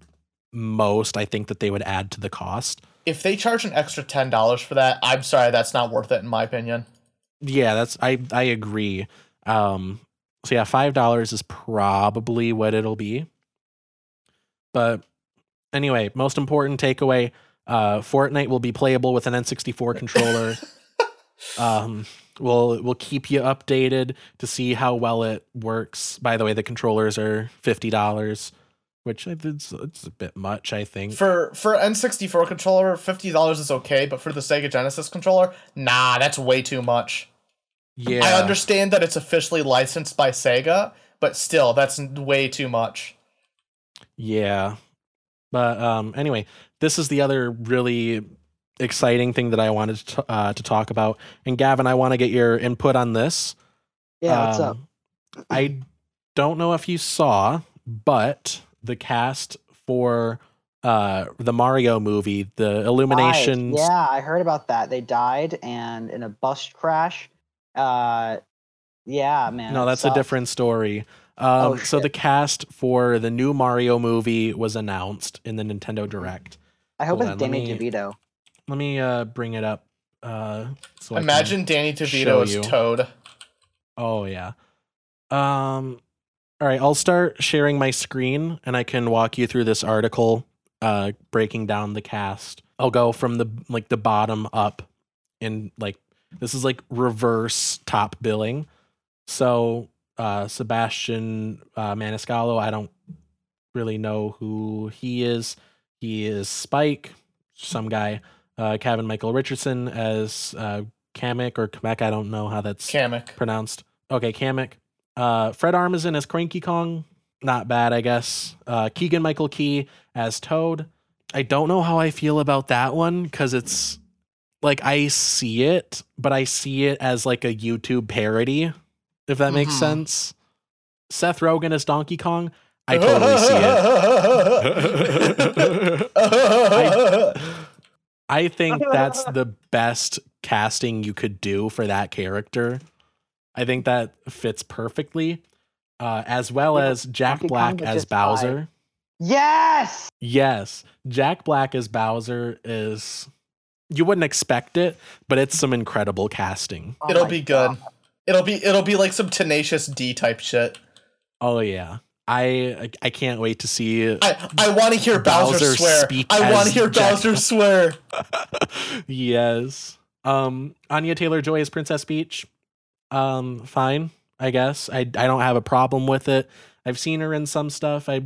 A: most I think that they would add to the cost.
B: If they charge an extra $10 for that, I'm sorry, that's not worth it, in my opinion.
A: Yeah, that's I I agree. Um so yeah, $5 is probably what it'll be. But anyway, most important takeaway, uh Fortnite will be playable with an N64 controller. um we'll we'll keep you updated to see how well it works by the way the controllers are $50 which I it's, it's a bit much i think
B: For for N64 controller, $50 is okay, but for the Sega Genesis controller, nah, that's way too much.
A: yeah
B: I understand that it's officially licensed by Sega, but still, that's way too much.
A: yeah but um anyway this is the other really exciting thing that i wanted to, uh, to talk about and gavin i want to get your input on this
C: Yeah, what's up?
A: Um, I don't know if you saw, but the cast for uh the Mario movie, the Illuminations.
C: Died. Yeah, I heard about that. They died and in a bus crash. Uh, yeah, man.
A: no, that's a different story. Um,
C: Oh,
A: so the cast for the new Mario movie was announced in the Nintendo Direct.
C: I hope
A: Hold
C: it's
A: on,
C: Danny
A: me-
C: DeVito.
A: Let me uh bring it up. Uh, so
B: Imagine Danny DeVito as. Toad.
A: Oh yeah. Um all right, I'll start sharing my screen and I can walk you through this article uh breaking down the cast. I'll go from the like the bottom up in like this is like reverse top billing. So uh Sebastian uh Maniscalco, I don't really know who he is. He is Spike, some guy. Uh Kevin Michael Richardson as uh Kamek or Kamek, I don't know how that's
B: Kamek.
A: pronounced. Okay, Kamek. Uh, Fred Armisen as Cranky Kong. Not bad, I guess. Uh, Keegan Michael Key as Toad. I don't know how I feel about that one because it's like I see it, but I see it as like a YouTube parody, if that makes
B: Mhm.
A: sense. Seth Rogen as Donkey Kong. I totally see it. I think that's the best casting you could do for that character. I think that fits perfectly. Uh, as well
C: Yeah,
A: as Jack Black as
C: just fine.
A: Bowser.
C: Yes.
A: Yes, Jack Black as Bowser is. You wouldn't expect it, but it's some incredible casting.
C: Oh
B: It'll
C: my
B: be good.
C: God.
B: It'll be it'll be like some tenacious D type shit.
A: Oh yeah, I I can't wait to see.
B: I I want to hear Bowser,
A: Bowser
B: swear.
A: speak
B: I want to hear
A: Jack
B: Bowser swear.
A: yes. Um, Anya Taylor Joy is Princess Peach. Um, fine, I guess. I I don't have a problem with it. I've seen her in some stuff. I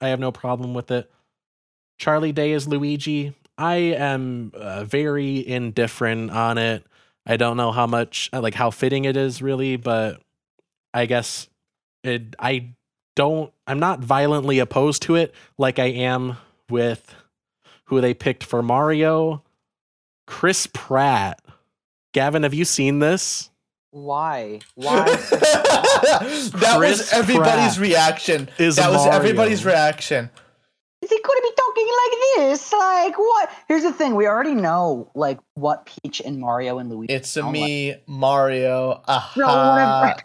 A: I have no problem with it. Charlie Day is Luigi. I am uh, very indifferent on it. I don't know how much like how fitting it is really, but I guess it I don't I'm not violently opposed to it like I am with who they picked for Mario. Chris Pratt. Gavin, have you seen this?
C: Why? Why?
B: that was everybody's
A: Pratt
B: reaction.
A: is
B: that was everybody's reaction.
C: Is he going to be talking like this? Like what? Here's the thing: we already know like what Peach and Mario and Luigi.
B: It's a
C: sound
B: me, Mario.
C: So
B: Aha.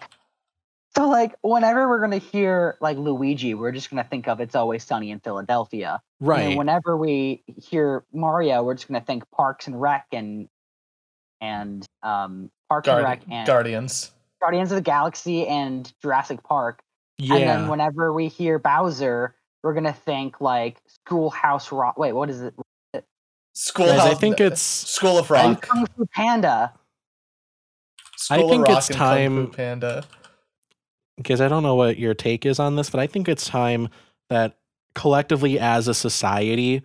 C: Whenever, so like whenever we're gonna hear like Luigi, we're just gonna think of "It's Always Sunny in Philadelphia." Right. And
A: Right.
C: whenever we hear Mario, we're just gonna think Parks and Rec and and um Parks and Rec and
B: Guardians.
C: Guardians of the Galaxy and Jurassic Park.
A: Yeah.
C: And then whenever we hear Bowser, we're gonna think like Schoolhouse Rock. Wait, what is it?
B: Schoolhouse.
A: Guys, I think it's
B: School of Rock.
C: And
B: Rock.
C: Kung Fu Panda.
B: School
A: I
B: of
A: think
B: Rock
A: it's
B: and Kung Fu
A: time-
B: Panda.
A: Because I don't know what your take is on this, but I think it's time that collectively as a society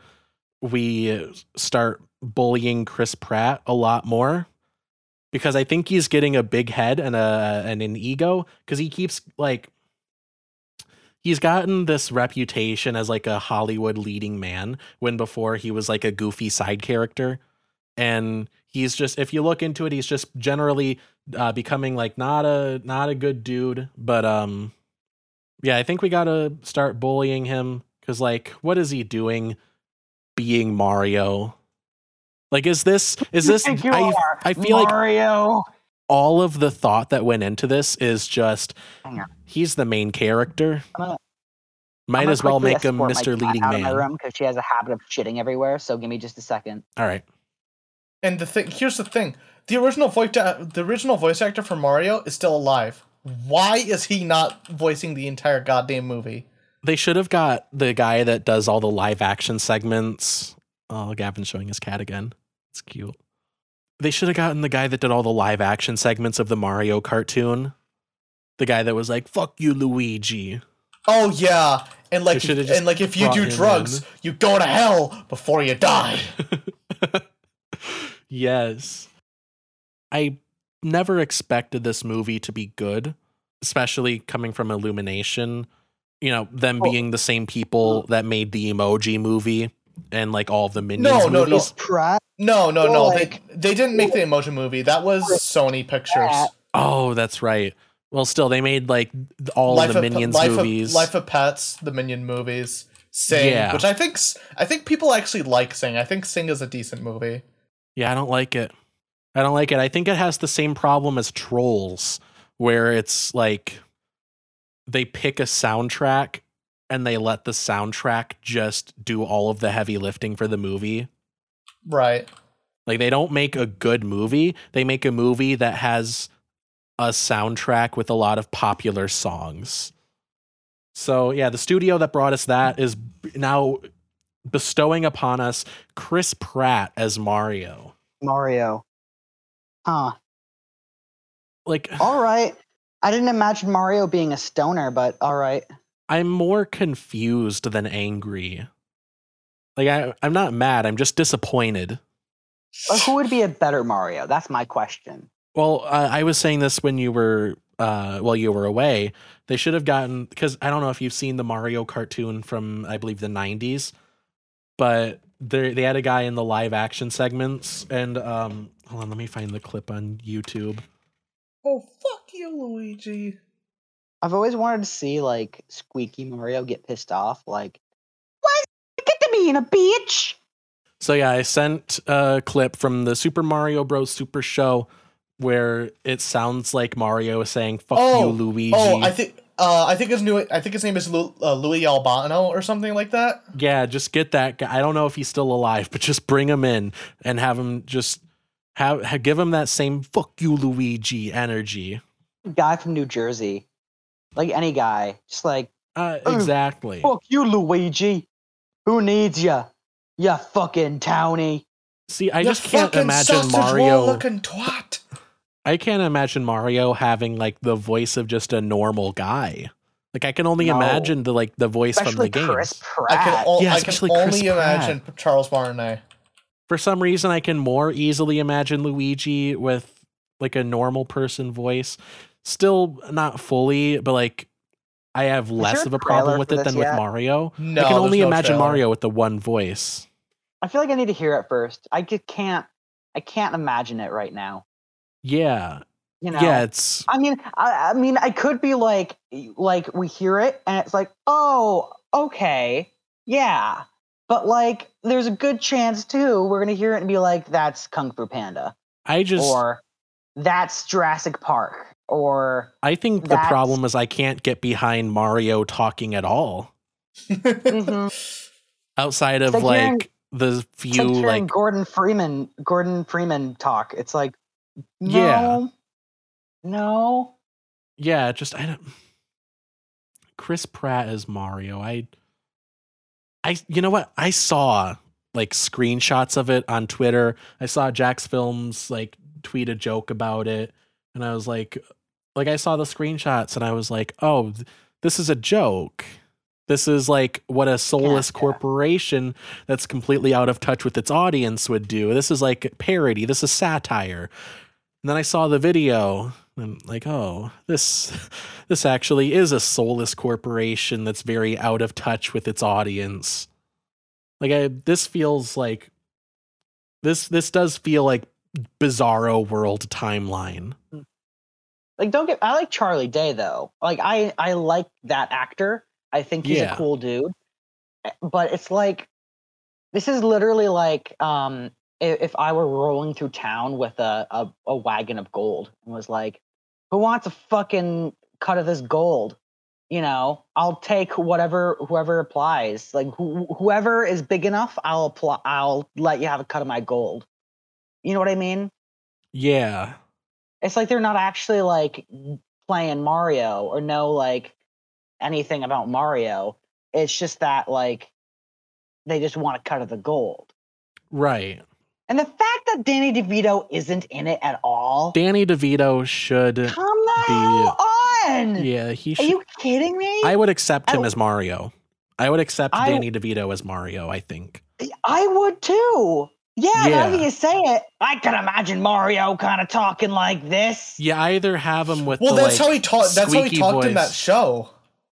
A: we start bullying Chris Pratt a lot more. Because I think he's getting a big head and a and an ego because he keeps like he's gotten this reputation as like a Hollywood leading man when before he was like a goofy side character. And he's just if you look into it he's just generally uh, becoming like not a not a good dude but um yeah I think we got to start bullying him cuz like what is he doing being Mario like is this is this I
C: are,
A: I feel like
C: Mario.
A: all of the thought that went into this is just he's the main character. Might
C: I'm
A: as well make him Mr. Leading
C: out of my
A: Man.
C: room because she has a habit of shitting everywhere. So give me just a second.
A: All right.
B: And the thing here's the thing: the original voice the original voice actor for Mario is still alive. Why is he not voicing the entire goddamn movie?
A: They should have got the guy that does all the live action segments. Oh, Gavin's showing his cat again. It's cute. They should have gotten the guy that did all the live action segments of the Mario cartoon. The guy that was like, fuck you, Luigi.
B: Oh yeah, and like and like if you do drugs,
A: in.
B: you go to hell before you die.
A: yes. I never expected this movie to be good, especially coming from Illumination. You know, them
B: Well-
A: being the same people that made the emoji movie and like all the Minions
B: No, no, no.
A: movies.
C: Pratt.
B: No, no, no.
C: like-
B: they they didn't make the emoji movie. That was Sony Pictures.
A: Oh, that's right. Well, still, they made like all
B: Life
A: the
B: of,
A: Minions
B: Life
A: movies.
B: Of, Life of Pets, the Minion movies, Sing,
A: Yeah.
B: which I think s- I think people actually like Sing. I think Sing is a decent movie.
A: Yeah, I don't like it. I don't like it. I think it has the same problem as Trolls, where it's like they pick a soundtrack and they let the soundtrack just do all of the heavy lifting for the movie.
B: Right.
A: Like they don't make a good movie. They make a movie that has a soundtrack with a lot of popular songs. So, yeah, the studio that brought us that is now bestowing upon us Chris Pratt as Mario.
C: Mario. Huh.
A: Like
C: All right. I didn't imagine Mario being a stoner, but all right.
A: I'm more confused than angry. Like I I'm not mad, I'm just disappointed.
C: But who would be a better Mario? That's my question.
A: Well, uh, I was saying this when you were uh while you were away. They should have gotten because I don't know if you've seen the Mario cartoon from I believe the 90s, but they they had a guy in the live action segments and um hold on, let me find the clip on YouTube.
B: Oh fuck you, Luigi.
C: I've always wanted to see like Squeaky Mario get pissed off, like, why get to being a bitch?
A: So yeah, I sent a clip from the Super Mario Bros. Super Show where it sounds like Mario is saying "fuck
B: Oh,
A: you, Luigi."
B: Oh, I think uh, I think his new I think his name is Lu, uh, Louis Albano or something like that.
A: yeah, just get that guy. I don't know if he's still alive, but just bring him in and have him just have, ha give him that same "fuck you, Luigi" energy.
C: Guy from New Jersey, like any guy, just like,
A: Uh, exactly.
C: fuck you, Luigi. Who needs ya? Ya fucking townie.
A: See, I
B: You
A: just can't imagine
B: sausage
A: Mario.
B: roll looking twat.
A: I can't imagine Mario having like the voice of just a normal guy. Like I can only
C: No.
A: imagine the like the voice
C: Especially
A: from the
C: Chris
A: games.
C: Pratt.
B: I can, o-
A: Yeah,
B: I
A: especially
B: can only
A: Pratt.
B: imagine Charles Martinet.
A: For some reason, I can more easily imagine Luigi with like a normal person voice. Still not fully, but like I have less of
C: a
A: a problem with it
C: this
A: than with? Mario.
B: No,
A: I can only
B: no
A: imagine
B: trailer.
A: Mario with the one voice.
C: I feel like I need to hear it first. I just can't. I can't imagine it right now.
A: Yeah,
C: You know.
A: yeah. It's
C: I mean, I, I mean, I could be like, like we hear it and it's like, oh, okay, yeah. But like, there's a good chance too we're gonna hear it and be like, that's Kung Fu Panda,
A: I just
C: or that's Jurassic Park, or
A: I think the problem is I can't get behind Mario talking at all
C: Mhm.
A: outside of
C: like hearing-
A: the
C: it's like
A: few like
C: Gordon Freeman, Gordon Freeman talk. It's like, no,
A: Yeah.
C: no.
A: yeah, just I don't. Chris Pratt as Mario. I, I, you know what? I saw like screenshots of it on Twitter. I saw JacksFilms like tweet a joke about it, and I was like, like I saw the screenshots, and I was like, oh, th- this is a joke. This is like what a soulless
C: yeah.
A: corporation that's completely out of touch with its audience would do. This is like parody. This is satire. And then I saw the video and I'm like, oh, this this actually is a soulless corporation that's very out of touch with its audience. Like I this feels like this this does feel like bizarro world timeline.
C: Like, don't get. I like Charlie Day though. Like, I I like that actor. I think he's
A: Yeah.
C: a cool dude. But it's like, this is literally like, um, if I were rolling through town with a a, a wagon of gold and was like, who wants a fucking cut of this gold? You know, I'll take whatever whoever applies. Like who, whoever is big enough, I'll apply. I'll let you have a cut of my gold. You know what I mean?
A: Yeah.
C: it's like they're not actually like playing Mario or know like anything about Mario. It's just that like they just want a cut of the gold.
A: Right.
C: And the fact that Danny DeVito isn't in it at all.
A: Danny DeVito should
C: Come the hell on!
A: yeah, he Should, Are
C: you kidding me?
A: I would accept him
C: I-
A: as Mario. I would accept
C: I-
A: Danny DeVito as Mario, I think.
C: I would too. Yeah, now
A: Yeah.
C: that you say it, I can imagine Mario kind of talking like this.
A: You either have him with
B: Well,
A: the,
B: that's
A: like,
B: how he talked. That's how he
A: squeaky
B: talked in that show.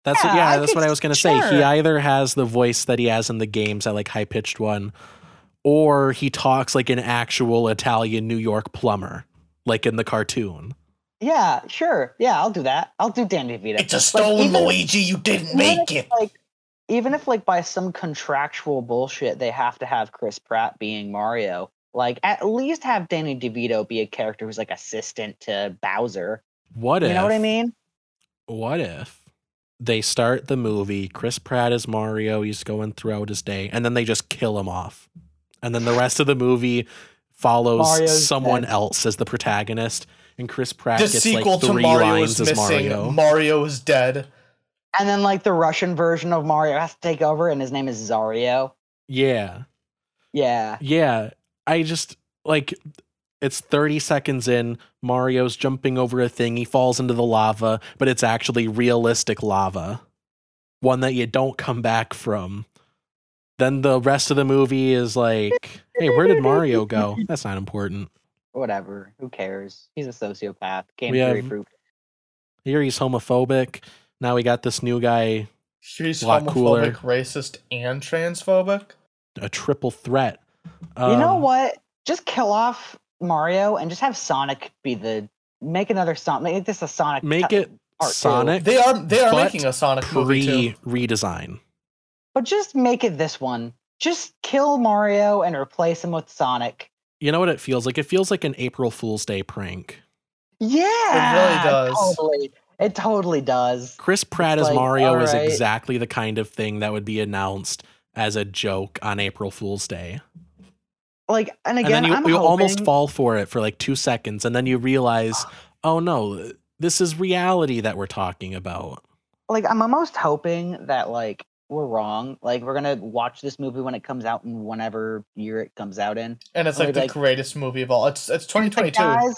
A: That's
C: Yeah,
A: yeah, that's
C: could-
A: what I was gonna say. He either has the voice that he has in the games, that like high pitched one, or he talks like an actual Italian New York plumber, like in the cartoon.
C: Yeah, sure. Yeah, I'll do that. I'll do Danny DeVito.
B: It's a
C: Like,
B: stone,
C: even-
B: Luigi. You didn't make
C: if,
B: it.
C: Like, even if like by some contractual bullshit they have to have Chris Pratt being Mario, like at least have Danny DeVito be a character who's like assistant to Bowser.
A: What if
C: You know what I mean?
A: what if they start the movie, Chris Pratt is Mario, he's going throughout his day, and then they just kill him off. And then the rest of the movie follows
C: Mario's
A: someone
C: dead.
A: else as the protagonist, and Chris Pratt
B: The
A: gets
B: sequel
A: like
B: to Mario
A: lines
B: is
A: as
B: missing.
A: Mario.
B: Mario is dead.
C: And then like the Russian version of Mario has to take over, and his name is Zario.
A: yeah.
C: Yeah,
A: Yeah. I just like it's 30 seconds in, Mario's jumping over a thing, he falls into the lava, but it's actually realistic lava. One that you don't come back from. Then the rest of the movie is like, hey, where did Mario go? That's not important.
C: whatever. Who cares? He's a sociopath. Game
A: We
C: theory
A: have-
C: proof.
A: Here he's homophobic. Now we got this new guy,
B: She's
A: A lot
B: homophobic,
A: cooler.
B: racist, and transphobic.
A: a triple threat.
C: you know
A: Um,
C: what? Just kill off Mario and just have Sonic be the make another Sonic. Make this a Sonic.
A: Make
C: t-
A: it
C: part two.
A: Sonic
B: They are they are making a Sonic movie
A: pre
B: too.
A: redesign.
C: But just make it this one. Just kill Mario and replace him with Sonic.
A: You know what it feels like? It feels like an April Fool's Day prank.
C: Yeah, it really
B: does.
C: Totally, it totally does.
A: Chris Pratt as
C: like,
A: Mario is exactly the kind of thing that would be announced as a joke on April Fool's Day.
C: Like, and
A: And
C: again,
A: then you,
C: I'm
A: you almost fall for it for like two seconds, and then you realize, oh no, this is reality that we're talking about.
C: like I'm almost hoping that like we're wrong. Like we're gonna watch this movie when it comes out in whenever year it comes out in.
B: And it's
C: Or
B: like the
C: like-
B: greatest movie of all. It's it's
C: But
B: 2022.
C: Guys,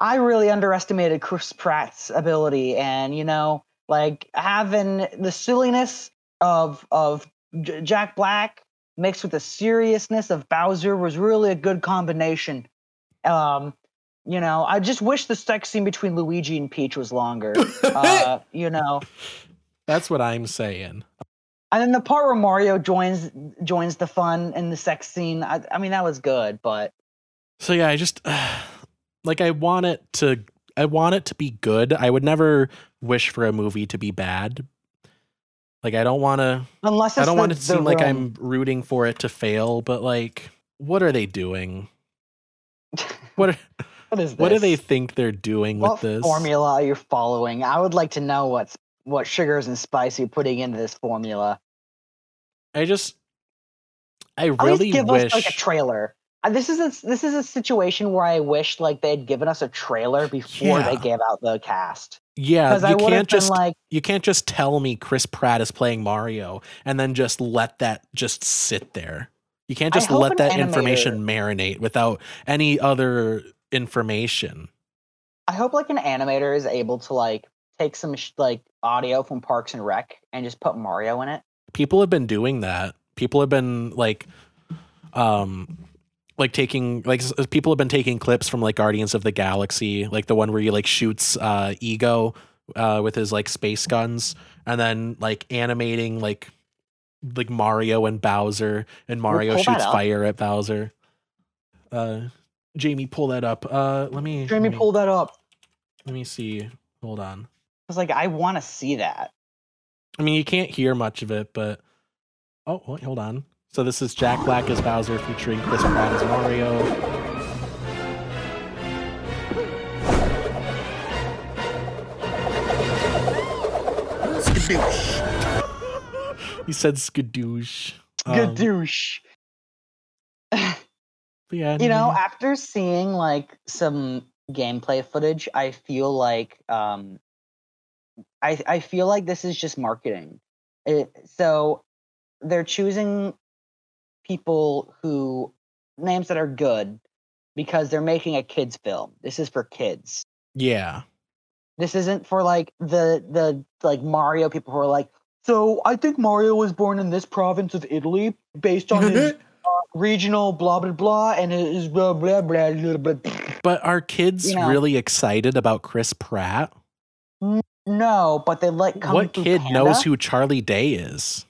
C: I really underestimated Chris Pratt's ability, and you know, like having the silliness of of J- Jack Black mixed with the seriousness of Bowser was really a good combination. Um, you know, I just wish the sex scene between Luigi and Peach was longer. uh, you know,
A: That's what I'm saying.
C: And then the part where Mario joins joins the fun in the sex scene. I, I mean, that was good, but
A: So yeah, I just like I want it to I want it to be good. I would never wish for a movie to be bad. Like I don't want to
C: unless it's
A: I don't want it to seem like. I'm rooting for it to fail, but like what are they doing? What are,
C: What is this?
A: what do they think they're doing
C: what
A: with this?
C: formula you're following? I would like to know what's what sugars and spice you're putting into this formula.
A: I just I really
C: give
A: wish
C: us like a trailer. This is a, this is a situation where I wish like they'd given us a trailer before they gave out the cast.
A: yeah,
C: Because I
A: you can't just
C: like,
A: you can't just tell me Chris Pratt is playing Mario and then just let that just sit there. You can't just let that information marinate without any other information.
C: I hope like an animator is able to like take some sh- like audio from Parks and Rec and just put Mario in it?
A: people have been doing that. People have been like um like taking like people have been taking clips from like guardians of the galaxy like the one where he like shoots uh ego uh with his like space guns and then like animating like like mario and bowser and mario
C: pull that
A: shoots fire at bowser. Uh jamie pull that up. Uh let me
C: Jamie,
A: let me,
C: pull that up.
A: let me see. Hold on.
C: I was like, I want to see that.
A: I mean, you can't hear much of it, but oh, wait, hold on. So this is Jack Black as Bowser featuring Chris Pratt as Mario. He said skadoosh.
C: Good
A: Um,
C: douche.
A: but yeah,
C: you know after seeing like some gameplay footage i feel like um i i feel like this is just marketing it, so they're choosing people who names that are good because they're making a kids film this is for kids
A: yeah,
C: this isn't for like the the like mario people who are like so i think mario was born in this province of italy based on his uh, regional blah blah blah and his blah blah blah blah, blah.
A: but are kids
C: You know.
A: really excited about Chris Pratt?
C: No, but they like Kung
A: what kid
C: Panda.
A: knows who Charlie Day is?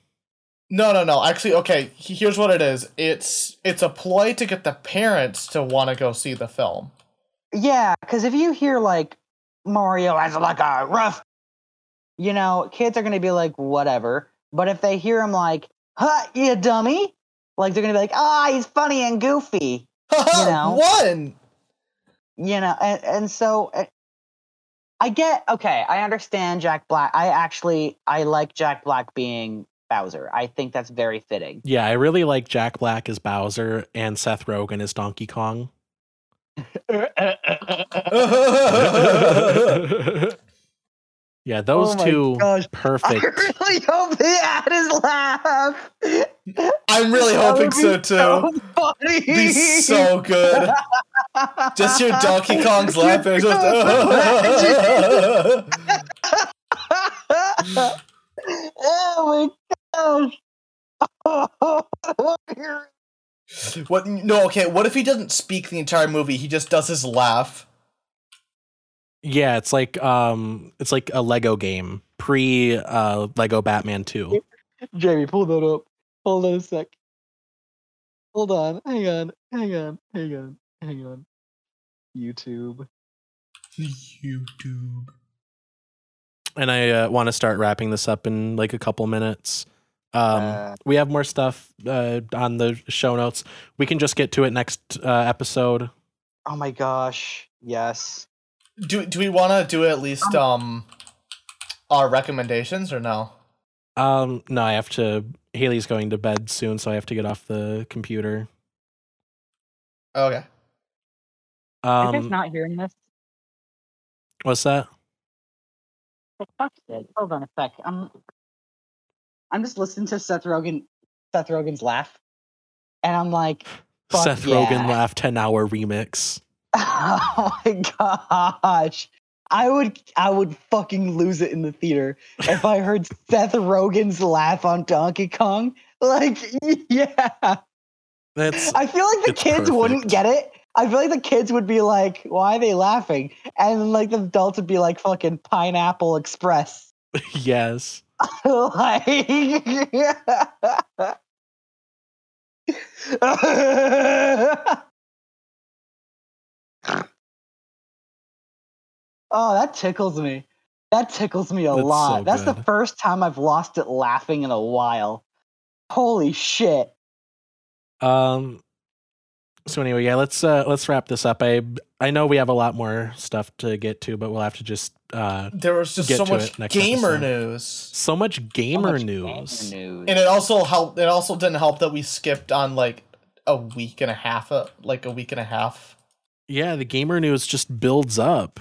B: No, no, no. Actually, okay. Here's what it is. It's it's a ploy to get the parents to want to go see the film.
C: Yeah, because if you hear like Mario as like a rough, you know, kids are gonna be like whatever. But if they hear him like, "Huh, you dummy," like they're gonna be like, "Ah, he's funny and goofy," you know.
B: One.
C: you know. And and so I get okay. I understand Jack Black. I actually I like Jack Black being Bowser. I think that's very fitting.
A: Yeah, I really like Jack Black as Bowser and Seth Rogen as Donkey Kong. yeah, those
C: Oh
A: two
C: gosh. I
A: perfect.
C: really hope they add his laugh.
B: I'm really hoping so too.
C: So funny.
B: Be so good. Just hear Donkey Kong's laughing. just-
C: oh my gosh.
B: what? No, okay. What if he doesn't speak the entire movie? He just does his laugh.
A: Yeah, it's like um, it's like a Lego game pre uh Lego Batman Two.
C: Jamie, pull that up. Hold on a sec. Hold on. Hang on. Hang on. Hang on. Hang on. YouTube.
B: YouTube.
A: And I uh, want to start wrapping this up in like a couple minutes. Um,
C: Uh,
A: we have more stuff uh, on the show notes. We can just get to it next uh, episode.
C: oh my gosh. Yes.
B: Do do we want to do at least um our recommendations or no?
A: Um, no, I have to. Haley's going to bed soon, so I have to get off the computer.
B: Okay.
C: Are you guys
A: Um,
C: not hearing this?
A: what's that?
C: For. Hold on a sec. I'm I'm just listening to Seth Rogen Seth Rogen's laugh. And I'm like, Fuck
A: Seth
C: yeah.
A: Rogen laugh ten hour remix.
C: oh my gosh. I would I would fucking lose it in the theater if I heard Seth Rogen's laugh on Donkey Kong. Like, yeah.
A: That's
C: I feel like the kids wouldn't get it. I feel like the kids would be like, why are they laughing? And like the adults would be like fucking Pineapple Express.
A: yes.
C: like Oh, that tickles me. That tickles me a
A: That's so
C: lot. That's the first time I've lost it laughing in a while. Holy shit.
A: Um. So anyway, yeah, let's uh let's wrap this up. I I know we have a lot more stuff to get to, but we'll have to just uh
B: There was just
A: Get
B: so much
A: it next
B: gamer
A: episode.
B: news.
A: so much
C: So
A: gamer
C: much
A: news.
C: gamer news.
B: And it also helped it also didn't help that we skipped on like a week and a half uh, like a week and a half.
A: Yeah, the gamer news just builds up.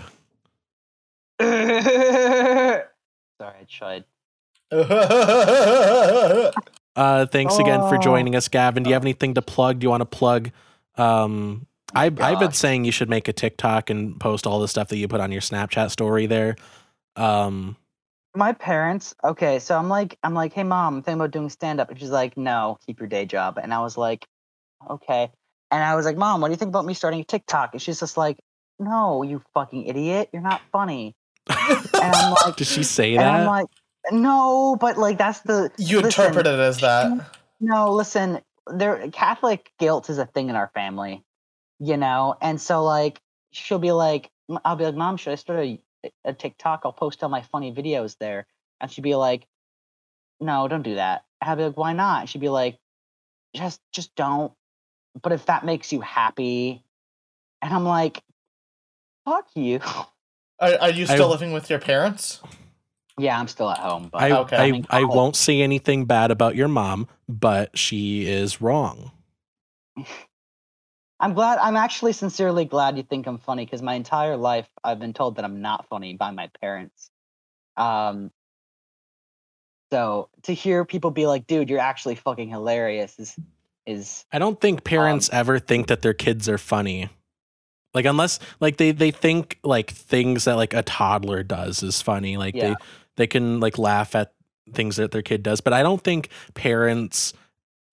C: Sorry, I tried.
A: Uh, thanks again for
C: Oh.
A: joining us, Gavin. Do you have anything to plug? Do you want to plug? Um, I, I've been saying you should make a TikTok and post all the stuff that you put on your Snapchat story there. Um,
C: my parents. Okay, so I'm like, I'm like, hey mom, I'm thinking about doing stand up, and she's like, no, keep your day job. And I was like, okay. And I was like, mom, what do you think about me starting a TikTok? And she's just like, no, you fucking idiot, you're not funny. And I'm like,
A: Did she say
C: and I'm
A: that?
C: like, no, but like that's the
B: You
C: listen,
B: interpret it as that.
C: No, listen, there Catholic guilt is a thing in our family, you know, and so like she'll be like, I'll be like, Mom, should I start a, a TikTok? I'll post all my funny videos there, and she'd be like, No, don't do that. I'll be like, Why not? She'd be like, Just, just don't. But if that makes you happy, and I'm like, Fuck you.
B: Are, are you still
A: I-
B: living with your parents?
C: yeah, I'm still at home, but
A: I,
B: Okay.
A: I,
C: in
A: I won't say anything bad about your mom, but she is wrong.
C: I'm glad. I'm actually sincerely glad you think I'm funny because my entire life I've been told that I'm not funny by my parents. Um, so to hear people be like, "Dude, you're actually fucking hilarious," is is
A: I don't think parents
C: Um,
A: ever think that their kids are funny. Like unless like they they think like things that like a toddler does is funny. Like
C: Yeah.
A: they they can like laugh at things that their kid does, but I don't think parents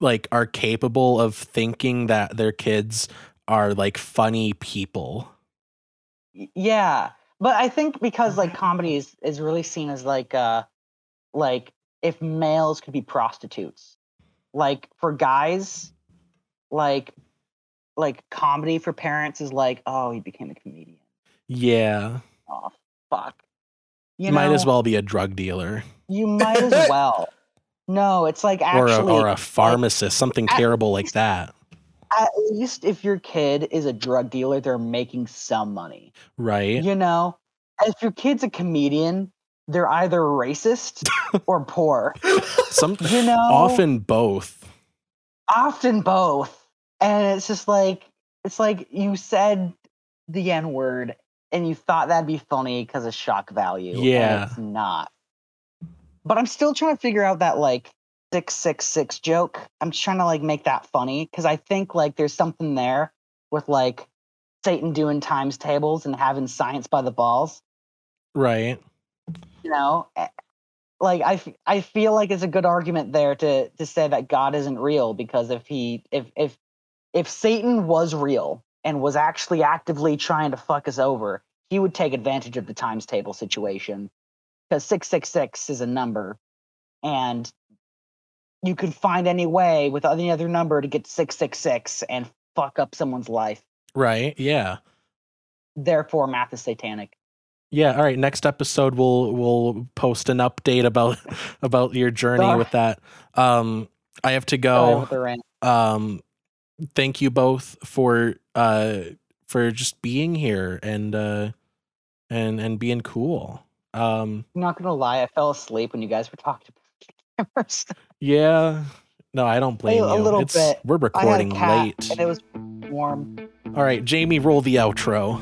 A: like are capable of thinking that their kids are like funny people.
C: yeah. But I think because like comedy is is really seen as like uh like if males could be prostitutes, like for guys, like like comedy for parents is like, oh, he became a comedian.
A: Yeah.
C: Oh fuck. You
A: Might as well be a drug dealer
C: You might as well. No, it's like
A: or a,
C: actually
A: or a pharmacist, something
C: at
A: terrible like that.
C: at least if your kid is a drug dealer, they're making some money.
A: Right?
C: You know, if your kid's a comedian, they're either racist or poor.
A: Some
C: You know,
A: often both.
C: often both. And it's just like it's like you said the N word and you thought that'd be funny because of shock value. and
A: Yeah.
C: it's not. But I'm still trying to figure out that like six six six joke. I'm just trying to like make that funny because I think like there's something there with like Satan doing times tables and having science by the balls.
A: Right.
C: You know, like I, f- I feel like it's a good argument there to to say that God isn't real because if he if if if Satan was real and was actually actively trying to fuck us over, he would take advantage of the times table situation because 666 is a number and you could find any way with any other number to get 666 and fuck up someone's life.
A: Right. Yeah.
C: Therefore, math is satanic.
A: Yeah. All right. Next episode, we'll we'll post an update about about your journey with that. Um, I have to go.
C: rant.
A: Um, thank you both for uh for just being here and uh and and being cool. Um,
C: I'm not gonna lie, I fell asleep when you guys were talking about cameras.
A: yeah. No, I don't blame
C: a
A: you.
C: little
A: it's,
C: bit.
A: We're
C: a
A: recording late.
C: and it was warm.
A: All right, Jamie, roll the outro.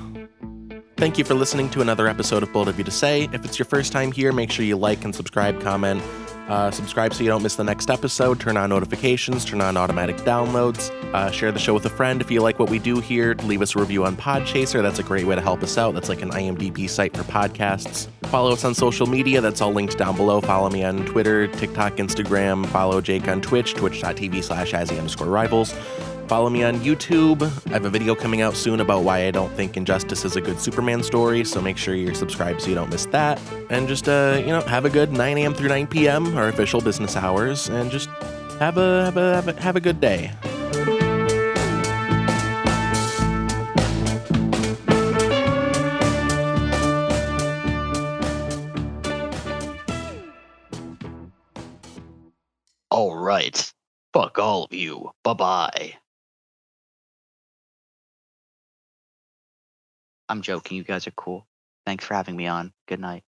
A: Thank you for listening to another episode of Bold of You to Say. If it's your first time here, make sure you like and subscribe, comment. Uh, subscribe so you don't miss the next episode. Turn on notifications, turn on automatic downloads. Uh, share the show with a friend. If you like what we do here, leave us a review on Podchaser. That's a great way to help us out. That's like an IMDb site for podcasts. Follow us on social media. That's all linked down below. Follow me on Twitter, TikTok, Instagram. Follow Jake on Twitch, twitch.tv slash azzy underscore rivals. Follow me on YouTube. I have a video coming out soon about why I don't think Injustice is a good Superman story, so make sure you're subscribed so you don't miss that. And just, uh, you know, have a good 9 a.m. through 9 p.m., our official business hours, and just have a, have a, have a, have a good day.
C: All right. Fuck all of you. Bye bye. I'm joking. You guys are cool. Thanks for having me on. Good night.